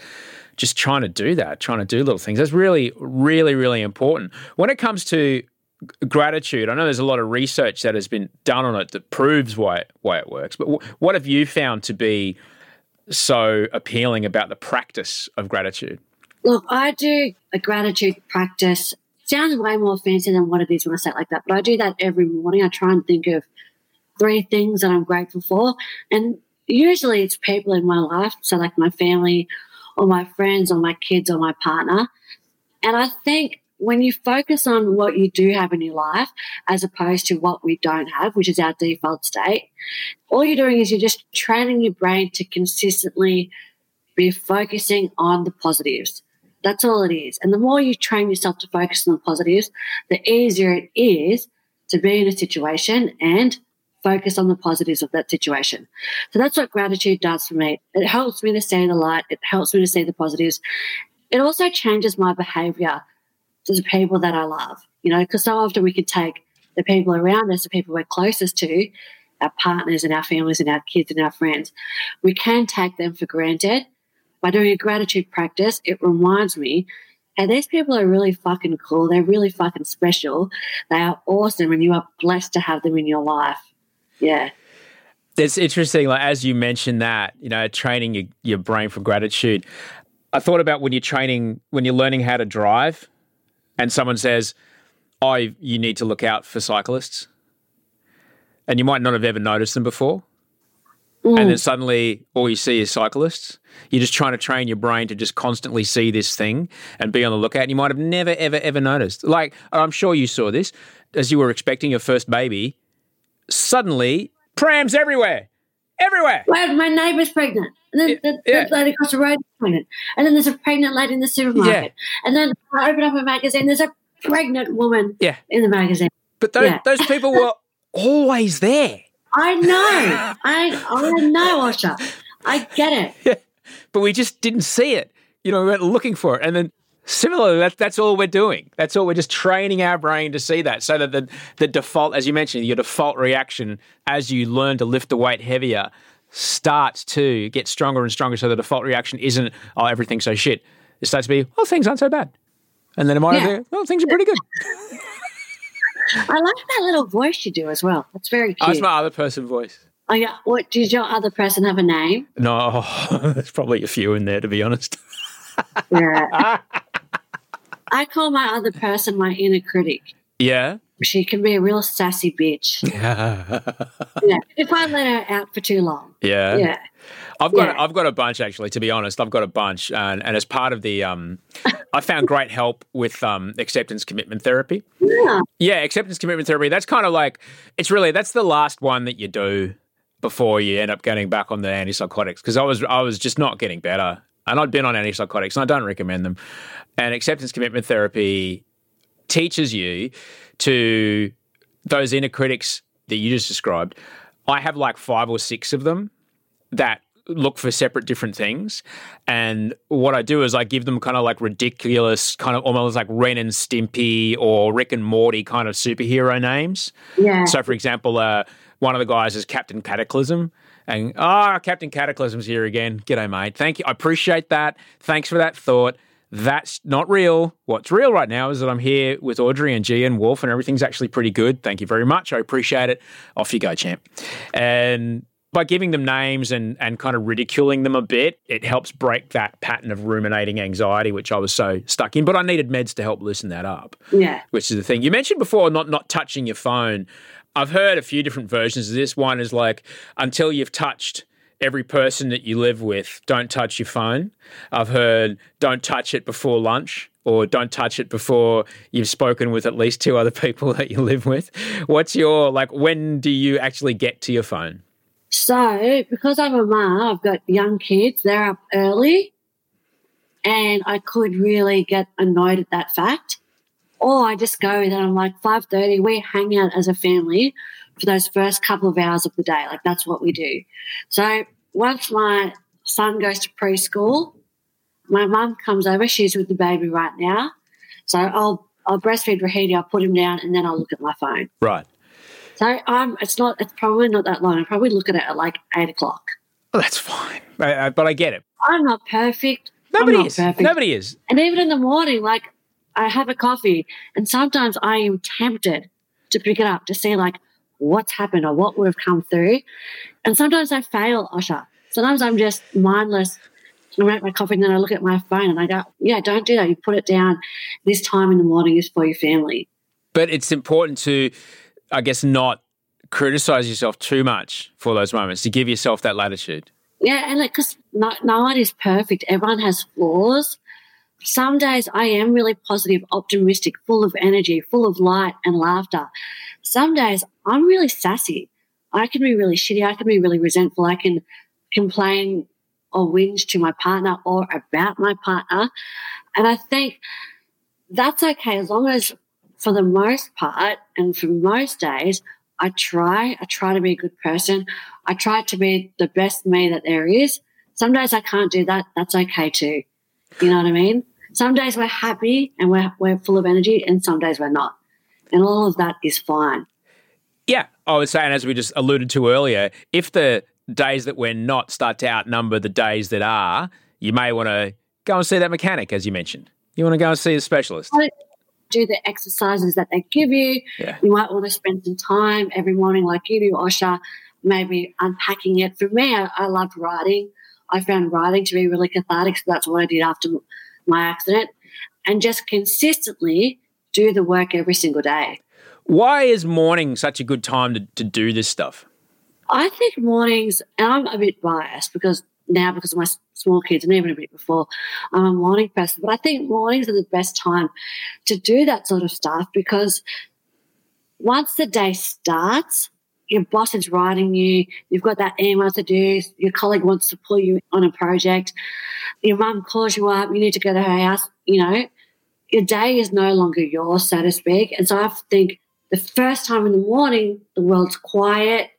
just trying to do that, trying to do little things. That's really, really, really important. When it comes to gratitude, I know there's a lot of research that has been done on it that proves why, it- why it works. But w- what have you found to be so appealing about the practice of gratitude? Look, I do a gratitude practice. Sounds way more fancy than what it is when I say it like that, but I do that every morning. I try and think of three things that I'm grateful for. And usually it's people in my life, so like my family or my friends or my kids or my partner. And I think when you focus on what you do have in your life as opposed to what we don't have, which is our default state, all you're doing is you're just training your brain to consistently be focusing on the positives. That's all it is. And the more you train yourself to focus on the positives, the easier it is to be in a situation and focus on the positives of that situation. So that's what gratitude does for me. It helps me to see the light, it helps me to see the positives. It also changes my behavior to the people that I love, you know, because so often we can take the people around us, the people we're closest to, our partners and our families and our kids and our friends, we can take them for granted. By doing a gratitude practice, it reminds me hey, these people are really fucking cool. They're really fucking special. They are awesome, and you are blessed to have them in your life. Yeah. It's interesting, like as you mentioned that, you know, training your, your brain for gratitude. I thought about when you're training, when you're learning how to drive, and someone says, "Oh, you need to look out for cyclists," and you might not have ever noticed them before, Mm. and then suddenly all you see is cyclists. You're just trying to train your brain to just constantly see this thing and be on the lookout. And you might have never, ever, ever noticed. Like I'm sure you saw this as you were expecting your first baby. Suddenly, prams everywhere, everywhere. Well, my neighbour's pregnant. And then the, yeah. the lady across the road is pregnant. And then there's a pregnant lady in the supermarket. And then I open up a magazine, there's a pregnant woman Yeah, in the magazine. but those, Yeah. those people were always there. I know. I I know, Osher. I get it. Yeah. but we just didn't see it. You know, we went looking for it. And then similarly, that, that's all we're doing. That's all we're just training our brain to see that so that the, the default, as you mentioned, your default reaction as you learn to lift the weight heavier starts to get stronger and stronger. So the default reaction isn't, oh, everything's so shit. It starts to be, oh, things aren't so bad. And then it might Yeah. be, oh, things are pretty good. I like that little voice you do as well. That's very Oh, it's my other person voice. Oh, yeah. What does your other person have a name? No, there's probably a few in there, to be honest. Yeah. I call my other person my inner critic. Yeah. She can be a real sassy bitch. Yeah. If I let her out for too long. Yeah. Yeah. I've got Yeah. I've got a bunch actually. To be honest, I've got a bunch, and, and as part of the, um, I found great help with um, acceptance commitment therapy. Yeah. Yeah, acceptance commitment therapy. That's kind of like it's really that's the last one that you do before you end up getting back on the antipsychotics because I was I was just not getting better, and I'd been on antipsychotics, and I don't recommend them. And acceptance commitment therapy teaches you to those inner critics that you just described. I have like five or six of them that look for separate different things. And what I do is I give them kind of like ridiculous, kind of almost like Ren and Stimpy or Rick and Morty kind of superhero names. Yeah. So, for example, uh, one of the guys is Captain Cataclysm. And, ah, Captain Cataclysm's here again. G'day, mate. Thank you. I appreciate that. Thanks for that thought. That's not real. What's real right now is that I'm here with Audrey and G and Wolf, and everything's actually pretty good. Thank you very much. I appreciate it. Off you go, champ. And by giving them names and, and kind of ridiculing them a bit, it helps break that pattern of ruminating anxiety, which I was so stuck in. But I needed meds to help loosen that up Yeah. which is the thing. You mentioned before not not touching your phone. I've heard a few different versions of this. One is like until you've touched every person that you live with, don't touch your phone. I've heard don't touch it before lunch or don't touch it before you've spoken with at least two other people that you live with. What's your like when do you actually get to your phone? So, because I'm a mum, I've got young kids, they're up early, and I could really get annoyed at that fact. Or I just go and I'm like, 5.30, we hang out as a family for those first couple of hours of the day. Like, that's what we do. So, once my son goes to preschool, my mum comes over. She's with the baby right now. So, I'll, I'll breastfeed Rahiti, I'll put him down, and then I'll look at my phone. Right. So, um, it's not, it's probably not that long. I probably look at it at like 8 o'clock. Well, that's fine. I, I, but I get it. I'm not perfect. I'm Nobody not is. perfect. Nobody is. And even in the morning, like I have a coffee, and sometimes I am tempted to pick it up to see like what's happened or what would have come through. And sometimes I fail, Osher. Sometimes I'm just mindless. I make my coffee and then I look at my phone and I go, yeah, don't do that. You put it down. This time in the morning is for your family. But it's important to, I guess, not criticize yourself too much for those moments to give yourself that latitude. Yeah, and like, because no, no one is perfect. Everyone has flaws. Some days I am really positive, optimistic, full of energy, full of light and laughter. Some days I'm really sassy. I can be really shitty. I can be really resentful. I can complain or whinge to my partner or about my partner. And I think that's okay as long as for the most part and for most days, I try, I try to be a good person. I try to be the best me that there is. Some days I can't do that. That's okay too. You know what I mean? Some days we're happy and we're, we're full of energy and some days we're not. And all of that is fine. Yeah. I was saying, as we just alluded to earlier, if the days that we're not start to outnumber the days that are, you may want to go and see that mechanic, as you mentioned. You want to go and see a specialist. Do the exercises that they give you. Yeah. You might want to spend some time every morning, like you do, Osher, maybe unpacking it. For me, I, I loved writing. I found writing to be really cathartic, so that's what I did after my accident. And just consistently do the work every single day. Why is morning such a good time to, to do this stuff? I think mornings, and I'm a bit biased because now because of my small kids and even a bit before, I'm a morning person. But I think mornings are the best time to do that sort of stuff because once the day starts, your boss is writing you, you've got that email to do, your colleague wants to pull you on a project, your mum calls you up, you need to go to her house, you know, your day is no longer yours, so to speak. And so I think the first time in the morning, the world's quiet,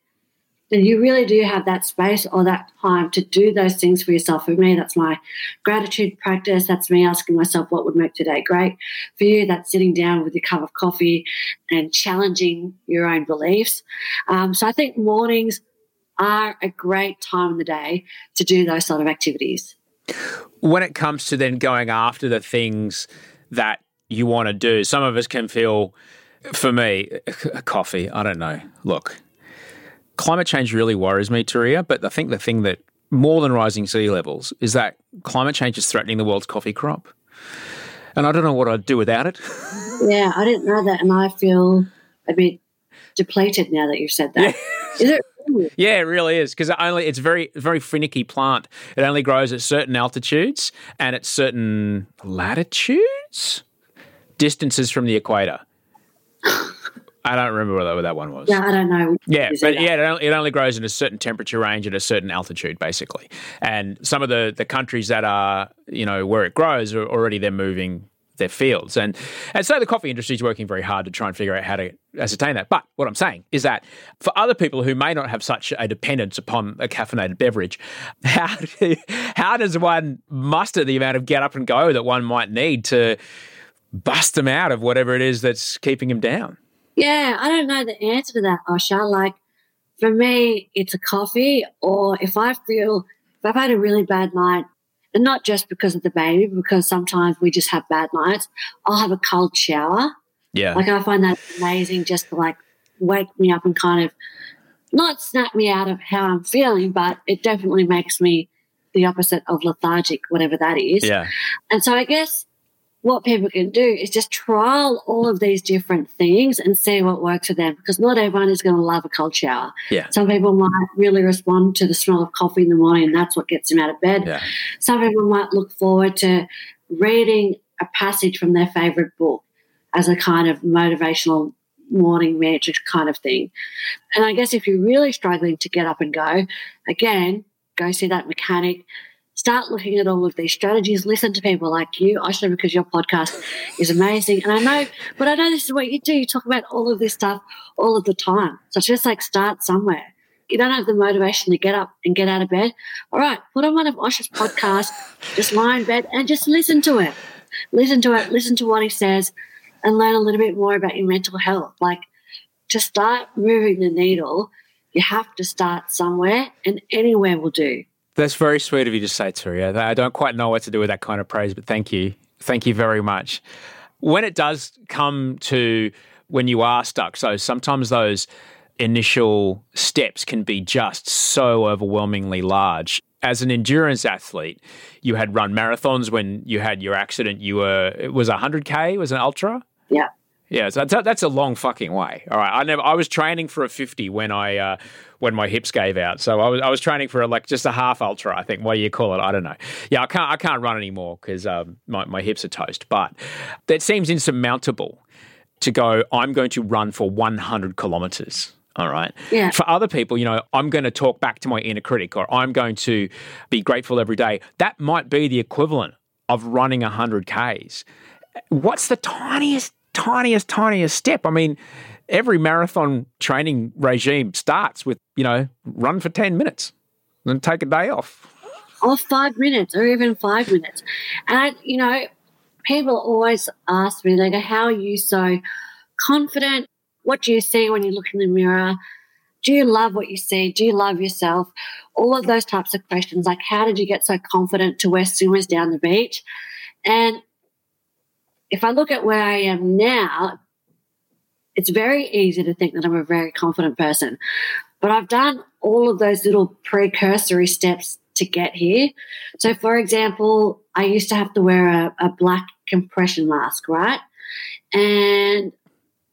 then you really do have that space or that time to do those things for yourself. For me, that's my gratitude practice. That's me asking myself what would make today great. For you, that's sitting down with your cup of coffee and challenging your own beliefs. Um, so I think mornings are a great time in the day to do those sort of activities. When it comes to then going after the things that you want to do, some of us can feel, for me, coffee, I don't know. Look, climate change really worries me, Turia, but I think the thing that more than rising sea levels is that climate change is threatening the world's coffee crop. And I don't know what I'd do without it. yeah, I didn't know that. And I feel a bit depleted now that you've said that. Yeah. Is it really? Yeah, it really is because it only it's very very finicky plant. It only grows at certain altitudes and at certain latitudes, distances from the equator. I don't remember what that one was. Yeah, I don't know. Yeah, but yeah, it only, it only, grows in a certain temperature range at a certain altitude, basically. And some of the, the countries that are, you know, where it grows are already they're moving their fields. And and so the coffee industry is working very hard to try and figure out how to ascertain that. But what I'm saying is that for other people who may not have such a dependence upon a caffeinated beverage, how do, how does one muster the amount of get up and go that one might need to bust them out of whatever it is that's keeping them down? Yeah, I don't know the answer to that, Osher. Like, for me, it's a coffee, or if I feel, if I've had a really bad night, and not just because of the baby, because sometimes we just have bad nights, I'll have a cold shower. Yeah. Like, I find that amazing just to like wake me up and kind of not snap me out of how I'm feeling, but it definitely makes me the opposite of lethargic, whatever that is. Yeah. And so I guess what people can do is just trial all of these different things and see what works for them because not everyone is going to love a cold shower. Yeah. Some people might really respond to the smell of coffee in the morning and that's what gets them out of bed. Yeah. Some people might look forward to reading a passage from their favorite book as a kind of motivational morning mantra kind of thing. And I guess if you're really struggling to get up and go, again, go see that mechanic start looking at all of these strategies. Listen to people like you, Osher, because your podcast is amazing. And I know, but I know this is what you do. You talk about all of this stuff all of the time. So just like start somewhere. You don't have the motivation to get up and get out of bed. All right, put on one of Osher's podcasts, just lie in bed and just listen to it. Listen to it, listen to what he says, and learn a little bit more about your mental health. Like to start moving the needle, you have to start somewhere, and anywhere will do. That's very sweet of you to say, Turia. I don't quite know what to do with that kind of praise, but thank you. Thank you very much. When it does come to when you are stuck, so sometimes those initial steps can be just so overwhelmingly large. As an endurance athlete, you had run marathons when you had your accident. You were, it was 100K, it was an ultra? Yeah. Yeah, so that's, that's a long fucking way. All right, I never. I was training for a fifty when I uh, when my hips gave out. So I was I was training for a, like just a half ultra. I think. What do you call it? I don't know. Yeah, I can't I can't run anymore because um, my my hips are toast. But that seems insurmountable to go. I'm going to run for 100 kilometers. All right. Yeah. For other people, you know, I'm going to talk back to my inner critic or I'm going to be grateful every day. That might be the equivalent of running 100 Ks. What's the tiniest, tiniest, tiniest step? I mean, every marathon training regime starts with, you know, run for 10 minutes and take a day off. Or five minutes, or even five minutes. And, you know, people always ask me, they go, How are you so confident? What do you see when you look in the mirror? Do you love what you see? Do you love yourself? All of those types of questions, like how did you get so confident to wear swimmers down the beach? And if I look at where I am now, it's very easy to think that I'm a very confident person. But I've done all of those little precursory steps to get here. So, for example, I used to have to wear a, a black compression mask, right? And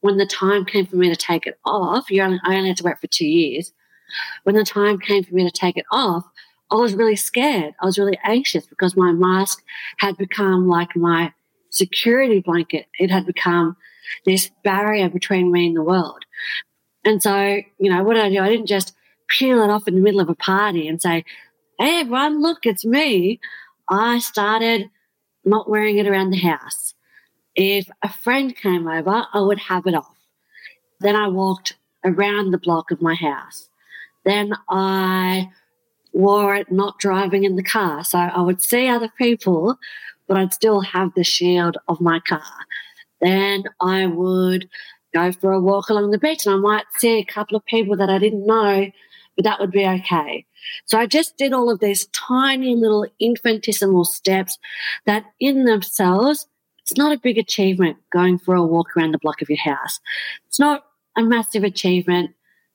when the time came for me to take it off, you only, I only had to wear it for two years. When the time came for me to take it off, I was really scared. I was really anxious because my mask had become like my security blanket. It had become this barrier between me and the world. And so, you know, what did I do? I didn't just peel it off in the middle of a party and say, hey, everyone, look, it's me. I started not wearing it around the house. If a friend came over, I would have it off. Then I walked around the block of my house. Then I wore it not driving in the car. So I would see other people, but I'd still have the shield of my car. Then I would go for a walk along the beach and I might see a couple of people that I didn't know, but that would be okay. So I just did all of these tiny little infinitesimal steps that in themselves, it's not a big achievement going for a walk around the block of your house. It's not a massive achievement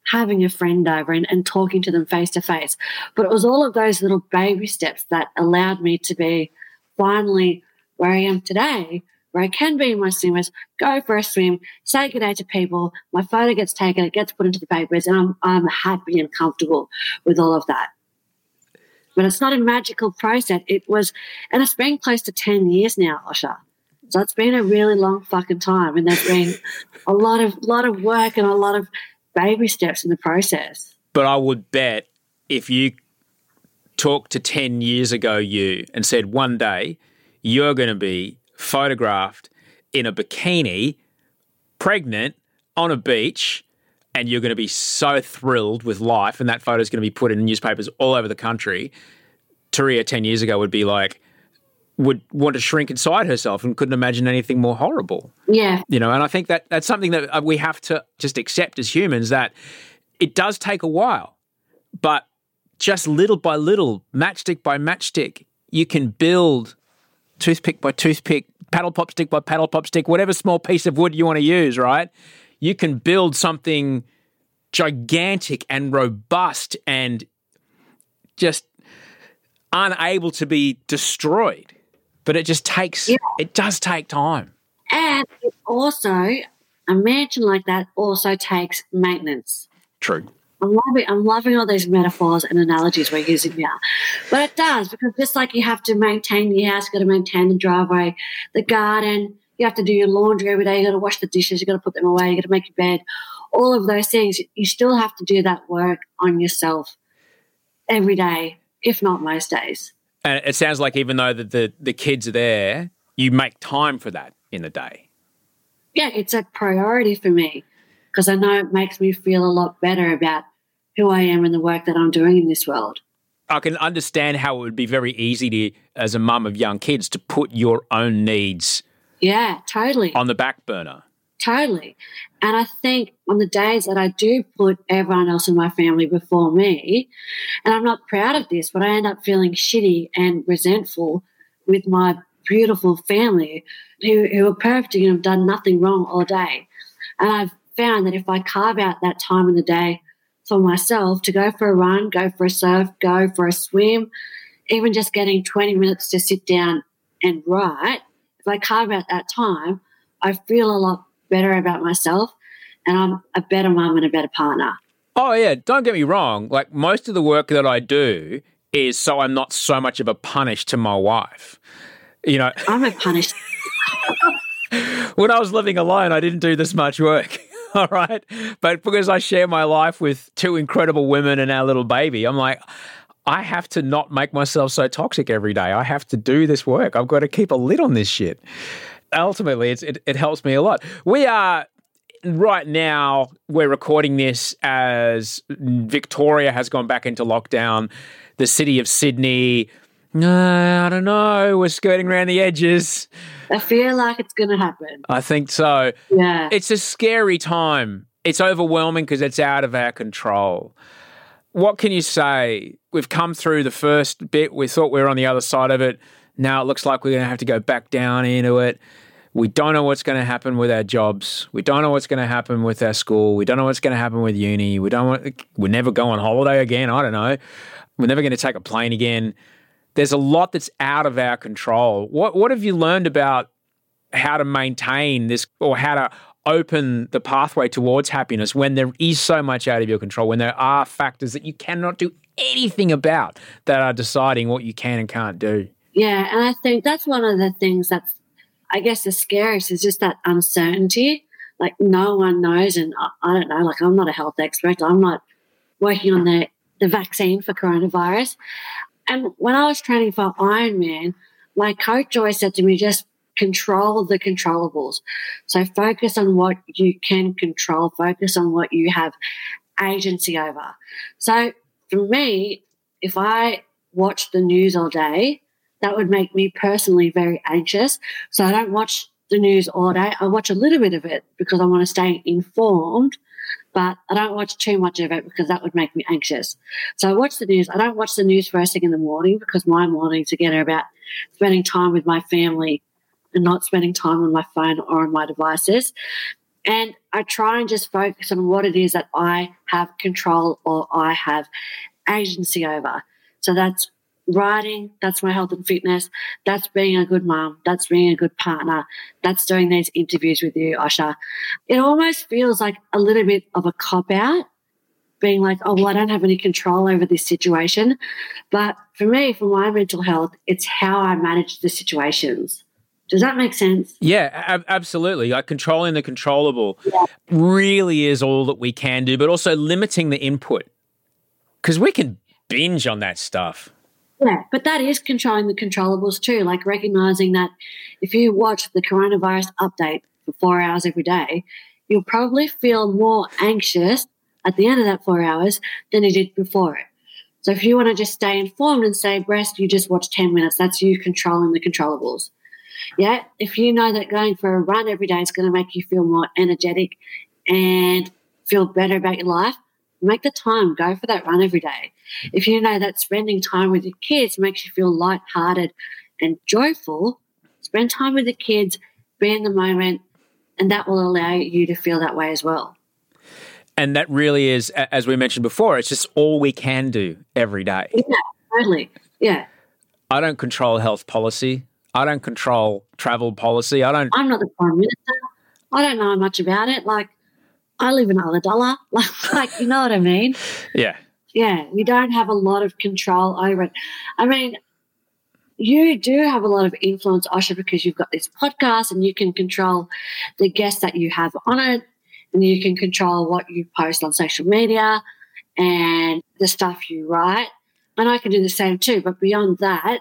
having a friend over and, and talking to them face to face. But it was all of those little baby steps that allowed me to be finally where I am today, where I can be in my swimmers, go for a swim, say good day to people, my photo gets taken, it gets put into the papers, and I'm, I'm happy and comfortable with all of that. But it's not a magical process. It was, and it's been close to 10 years now, Osher. So it's been a really long fucking time, and there's been a lot of lot of work and a lot of baby steps in the process. But I would bet if you talked to 10 years ago you and said one day you're going to be photographed in a bikini, pregnant, on a beach, and you're going to be so thrilled with life, and that photo is going to be put in newspapers all over the country. Turia 10 years ago would be like, would want to shrink inside herself and couldn't imagine anything more horrible. Yeah. You know, and I think that that's something that uh, we have to just accept as humans that it does take a while, but just little by little, matchstick by matchstick, you can build toothpick by toothpick, paddle pop stick by paddle pop stick, whatever small piece of wood you want to use, right? You can build something gigantic and robust and just unable to be destroyed. But it just takes, Yeah. it does take time. And it also, a mansion like that also takes maintenance. True. I'm loving, I'm loving all these metaphors and analogies we're using now. But it does, because just like you have to maintain the house, you got to maintain the driveway, the garden, you have to do your laundry every day, you got to wash the dishes, you got to put them away, you got to make your bed, all of those things. You still have to do that work on yourself every day, if not most days. And it sounds like even though the, the, the kids are there, you make time for that in the day. yeah, it's a priority for me because I know it makes me feel a lot better about who I am and the work that I'm doing in this world. I can understand how it would be very easy to, as a mum of young kids, to put your own needs Yeah, totally. on the back burner. Totally. And I think on the days that I do put everyone else in my family before me, and I'm not proud of this, but I end up feeling shitty and resentful with my beautiful family who, who are perfect and have done nothing wrong all day. And I've found that if I carve out that time in the day for myself to go for a run, go for a surf, go for a swim, even just getting 20 minutes to sit down and write, if I carve out that time, I feel a lot better about myself and I'm a better mum and a better partner. Oh, yeah, don't get me wrong. Like, most of the work that I do is so I'm not so much of a punish to my wife. You know, I'm a punished. when I was living alone, I didn't do this much work. All right. But because I share my life with two incredible women and our little baby, I'm like, I have to not make myself so toxic every day. I have to do this work. I've got to keep a lid on this shit. Ultimately, it, it helps me a lot. We are right now, we're recording this as Victoria has gone back into lockdown. The city of Sydney, uh, I don't know, we're skirting around the edges. I feel like it's going to happen. I think so. Yeah. It's a scary time. It's overwhelming because it's out of our control. What can you say? We've come through the first bit. We thought we were on the other side of it. Now it looks like we're going to have to go back down into it. We don't know what's going to happen with our jobs. We don't know what's going to happen with our school. We don't know what's going to happen with uni. We don't want, we're never go on holiday again. I don't know. We're never going to take a plane again. There's a lot that's out of our control. What what have you learned about how to maintain this or how to open the pathway towards happiness when there is so much out of your control, when there are factors that you cannot do anything about that are deciding what you can and can't do? Yeah, and I think that's one of the things that's I guess the scariest is just that uncertainty. Like no one knows, and I, I don't know. Like I'm not a health expert. I'm not working on the the vaccine for coronavirus. And when I was training for Ironman, my coach always said to me, just control the controllables. So focus on what you can control, focus on what you have agency over. So for me, if I watch the news all day, that would make me personally very anxious. So I don't watch the news all day. I watch a little bit of it because I want to stay informed, but I don't watch too much of it because that would make me anxious. So I watch the news. I don't watch the news first thing in the morning because my mornings again are about spending time with my family and not spending time on my phone or on my devices. And I try and just focus on what it is that I have control or I have agency over. So that's writing, that's my health and fitness, that's being a good mom, that's being a good partner, that's doing these interviews with you, Osher. It almost feels like a little bit of a cop out, being like, oh, well, I don't have any control over this situation. But for me, for my mental health, it's how I manage the situations. Does that make sense? Yeah, ab- absolutely. Like controlling the controllable yeah. really is all that we can do, but also limiting the input because we can binge on that stuff. Yeah, but that is controlling the controllables too, like recognizing that if you watch the coronavirus update for four hours every day, you'll probably feel more anxious at the end of that four hours than you did before it. So if you want to just stay informed and say, breast, you just watch 10 minutes, that's you controlling the controllables. Yeah, if you know that going for a run every day is going to make you feel more energetic and feel better about your life, make the time, go for that run every day. If you know that spending time with your kids makes you feel light-hearted and joyful, spend time with the kids, be in the moment, and that will allow you to feel that way as well. And that really is, as we mentioned before, it's just all we can do every day. Yeah, totally. Yeah. I don't control health policy. I don't control travel policy. I don't. I'm not the prime minister. I don't know much about it. Like, I live in Ulladulla. Like, like, you know what I mean? Yeah. Yeah. We don't have a lot of control over it. I mean, you do have a lot of influence, Osher, because you've got this podcast and you can control the guests that you have on it and you can control what you post on social media and the stuff you write. And I can do the same too. But beyond that,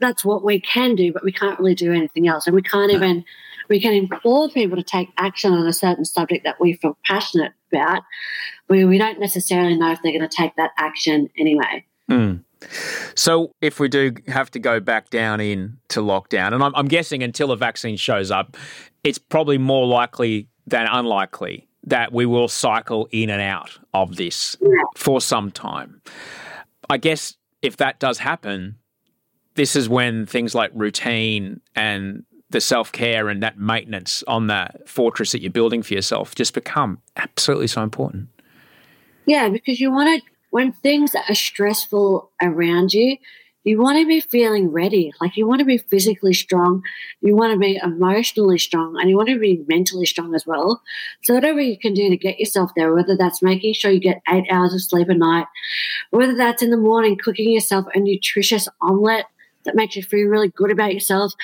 that's what we can do, but we can't really do anything else. And we can't even we can implore people to take action on a certain subject that we feel passionate about, but we don't necessarily know if they're going to take that action anyway. Mm. So, if we do have to go back down into lockdown, and I'm, I'm guessing until a vaccine shows up, it's probably more likely than unlikely that we will cycle in and out of this yeah. for some time. I guess if that does happen, this is when things like routine and the self care and that maintenance on that fortress that you're building for yourself just become absolutely so important. Yeah, because you want to, when things are stressful around you, you want to be feeling ready. Like you want to be physically strong, you want to be emotionally strong, and you want to be mentally strong as well. So, whatever you can do to get yourself there, whether that's making sure you get eight hours of sleep a night, whether that's in the morning cooking yourself a nutritious omelette that makes you feel really good about yourself,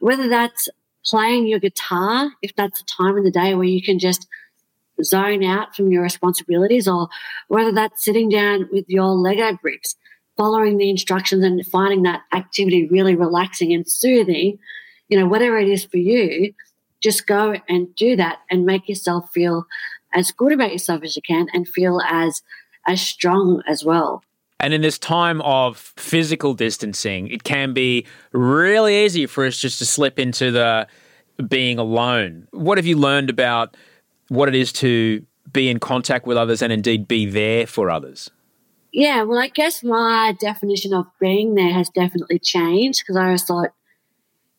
whether that's playing your guitar, if that's a time in the day where you can just zone out from your responsibilities or whether that's sitting down with your Lego bricks, following the instructions and finding that activity really relaxing and soothing, you know, whatever it is for you, just go and do that and make yourself feel as good about yourself as you can and feel as as strong as well. And in this time of physical distancing, it can be really easy for us just to slip into the being alone. What have you learned about what it is to be in contact with others and indeed be there for others? Yeah, well, I guess my definition of being there has definitely changed because I always thought,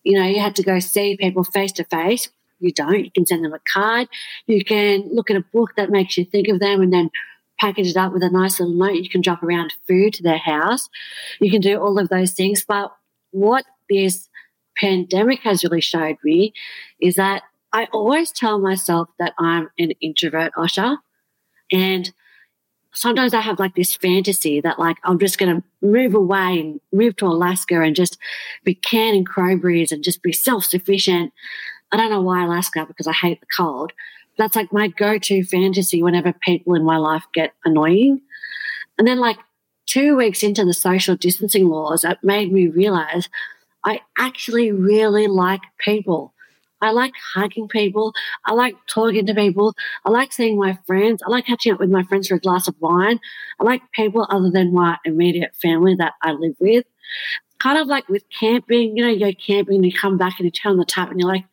you know, you had to go see people face to face. You don't. You can send them a card. You can look at a book that makes you think of them and then package it up with a nice little note. You can drop around food to their house. You can do all of those things. But what this pandemic has really showed me is that I always tell myself that I'm an introvert, Osher. And sometimes I have like this fantasy that like I'm just going to move away and move to Alaska and just be canning crowberries and just be self sufficient. I don't know why Alaska because I hate the cold. That's like my go to fantasy whenever people in my life get annoying. And then, like, two weeks into the social distancing laws, it made me realize I actually really like people. I like hugging people. I like talking to people. I like seeing my friends. I like catching up with my friends for a glass of wine. I like people other than my immediate family that I live with. Kind of like with camping, you know, you go camping and you come back and you turn on the tap and you're like,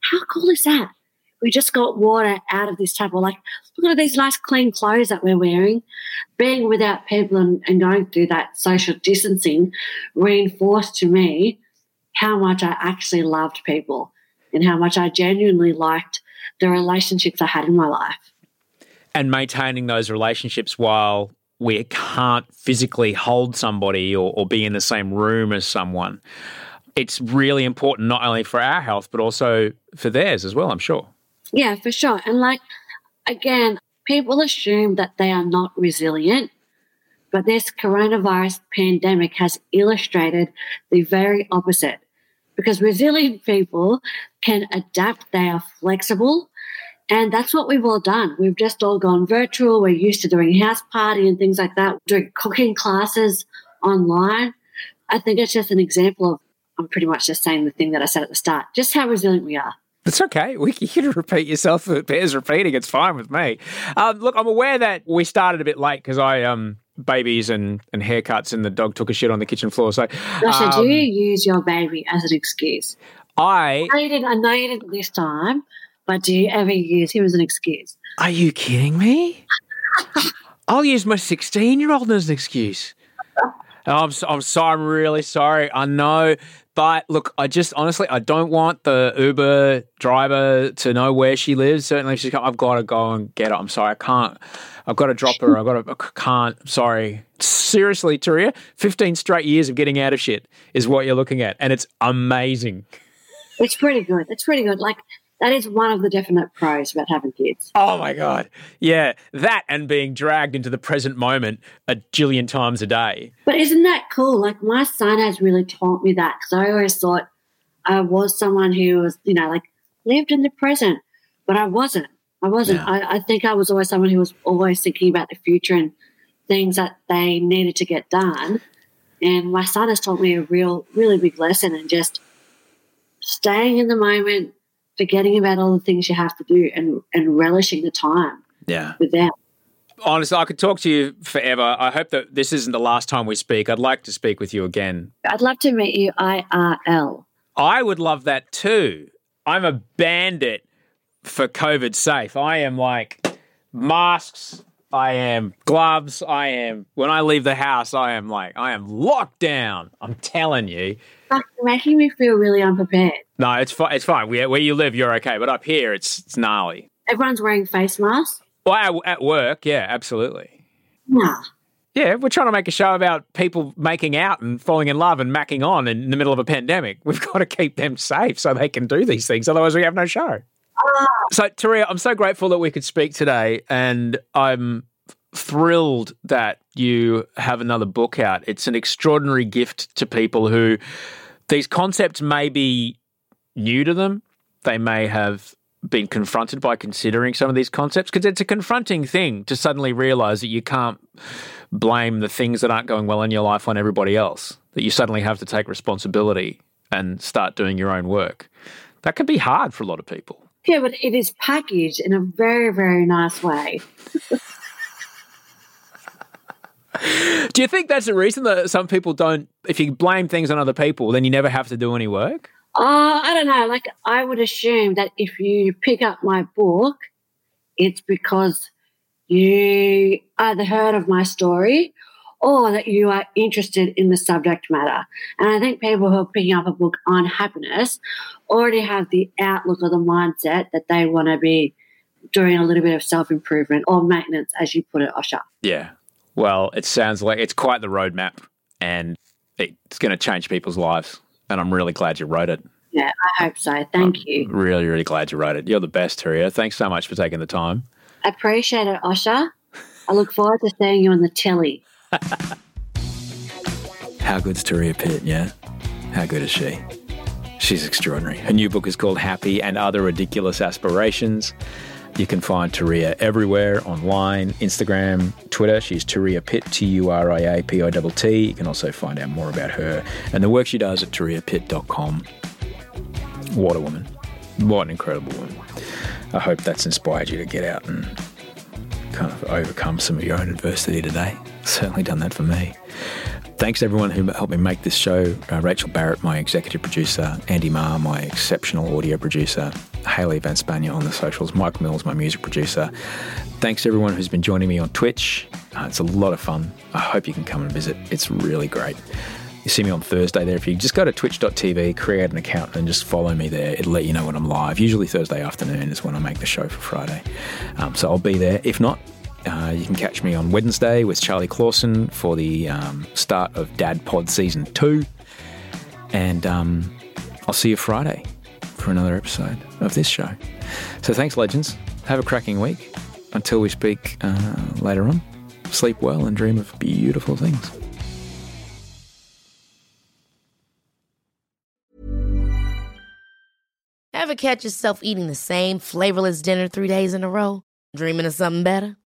how cool is that? We just got water out of this tap. We're like, look at these nice clean clothes that we're wearing. Being without people and, and going through that social distancing reinforced to me how much I actually loved people and how much I genuinely liked the relationships I had in my life. And maintaining those relationships while we can't physically hold somebody or, or be in the same room as someone. It's really important not only for our health, but also for theirs as well, I'm sure. Yeah, for sure. And like, again, people assume that they are not resilient, but this coronavirus pandemic has illustrated the very opposite. Because resilient people can adapt, they are flexible. And that's what we've all done. We've just all gone virtual. We're used to doing house party and things like that, doing cooking classes online. I think it's just an example of, I'm pretty much just saying the thing that I said at the start, just how resilient we are. It's okay. We can repeat yourself it bears repeating. It's fine with me. Um, look, I'm aware that we started a bit late because I um babies and, and haircuts and the dog took a shit on the kitchen floor. So, Russia, um, do you use your baby as an excuse? I, I, didn't, I know you didn't this time, but do you ever use him as an excuse? Are you kidding me? I'll use my 16 year old as an excuse. I'm, I'm sorry. I'm really sorry. I know but look, I just honestly, I don't want the Uber driver to know where she lives. Certainly, she's come, I've got to go and get her. I'm sorry, I can't. I've got to drop her. I've got to, I can't. Sorry. Seriously, Turia, 15 straight years of getting out of shit is what you're looking at. And it's amazing. It's pretty good. It's pretty good. Like, that is one of the definite pros about having kids. Oh my God. Yeah. That and being dragged into the present moment a jillion times a day. But isn't that cool? Like my son has really taught me that because I always thought I was someone who was, you know, like lived in the present, but I wasn't. I wasn't. Yeah. I, I think I was always someone who was always thinking about the future and things that they needed to get done. And my son has taught me a real, really big lesson and just staying in the moment, forgetting about all the things you have to do and, and relishing the time yeah. with them. Honestly, I could talk to you forever. I hope that this isn't the last time we speak. I'd like to speak with you again. I'd love to meet you IRL. I would love that too. I'm a bandit for COVID safe. I am like masks, I am gloves, I am when I leave the house, I am like I am locked down. I'm telling you. You're making me feel really unprepared. No, it's fine. It's fine. Where, where you live, you're okay. But up here, it's it's gnarly. Everyone's wearing face masks. Well, at work, yeah, absolutely. Nah. Yeah, we're trying to make a show about people making out and falling in love and macking on in the middle of a pandemic. We've got to keep them safe so they can do these things. Otherwise, we have no show. So, Turia, I'm so grateful that we could speak today, and I'm thrilled that you have another book out. It's an extraordinary gift to people who these concepts may be new to them. They may have been confronted by considering some of these concepts? Because it's a confronting thing to suddenly realize that you can't blame the things that aren't going well in your life on everybody else, that you suddenly have to take responsibility and start doing your own work. That can be hard for a lot of people. Yeah, but it is packaged in a very, very nice way. Do you think that's the reason that some people don't, if you blame things on other people, then you never have to do any work? Uh, I don't know. Like, I would assume that if you pick up my book, it's because you either heard of my story or that you are interested in the subject matter. And I think people who are picking up a book on happiness already have the outlook or the mindset that they want to be doing a little bit of self improvement or maintenance, as you put it, Osher. Yeah. Well, it sounds like it's quite the roadmap and it's going to change people's lives. And I'm really glad you wrote it. Yeah, I hope so. Thank I'm you. Really, really glad you wrote it. You're the best, Turia. Thanks so much for taking the time. I appreciate it, Osher. I look forward to seeing you on the telly. How good's Turia Pitt, yeah? How good is she? She's extraordinary. Her new book is called Happy and Other Ridiculous Aspirations. You can find Turia everywhere online, Instagram, Twitter. She's Turia Pitt, T U R I A P I T T. You can also find out more about her and the work she does at turiapitt.com. What a woman. What an incredible woman. I hope that's inspired you to get out and kind of overcome some of your own adversity today. Certainly done that for me. Thanks to everyone who helped me make this show. Uh, Rachel Barrett, my executive producer, Andy Marr, my exceptional audio producer, Haley Van Spania on the socials, Mike Mills, my music producer. Thanks to everyone who's been joining me on Twitch. Uh, it's a lot of fun. I hope you can come and visit. It's really great. You see me on Thursday there. If you just go to twitch.tv, create an account, and just follow me there, it'll let you know when I'm live. Usually Thursday afternoon is when I make the show for Friday. Um, so I'll be there. If not, uh, you can catch me on Wednesday with Charlie Clausen for the um, start of Dad Pod Season 2. And um, I'll see you Friday for another episode of this show. So thanks, legends. Have a cracking week. Until we speak uh, later on, sleep well and dream of beautiful things. Ever catch yourself eating the same flavorless dinner three days in a row? Dreaming of something better?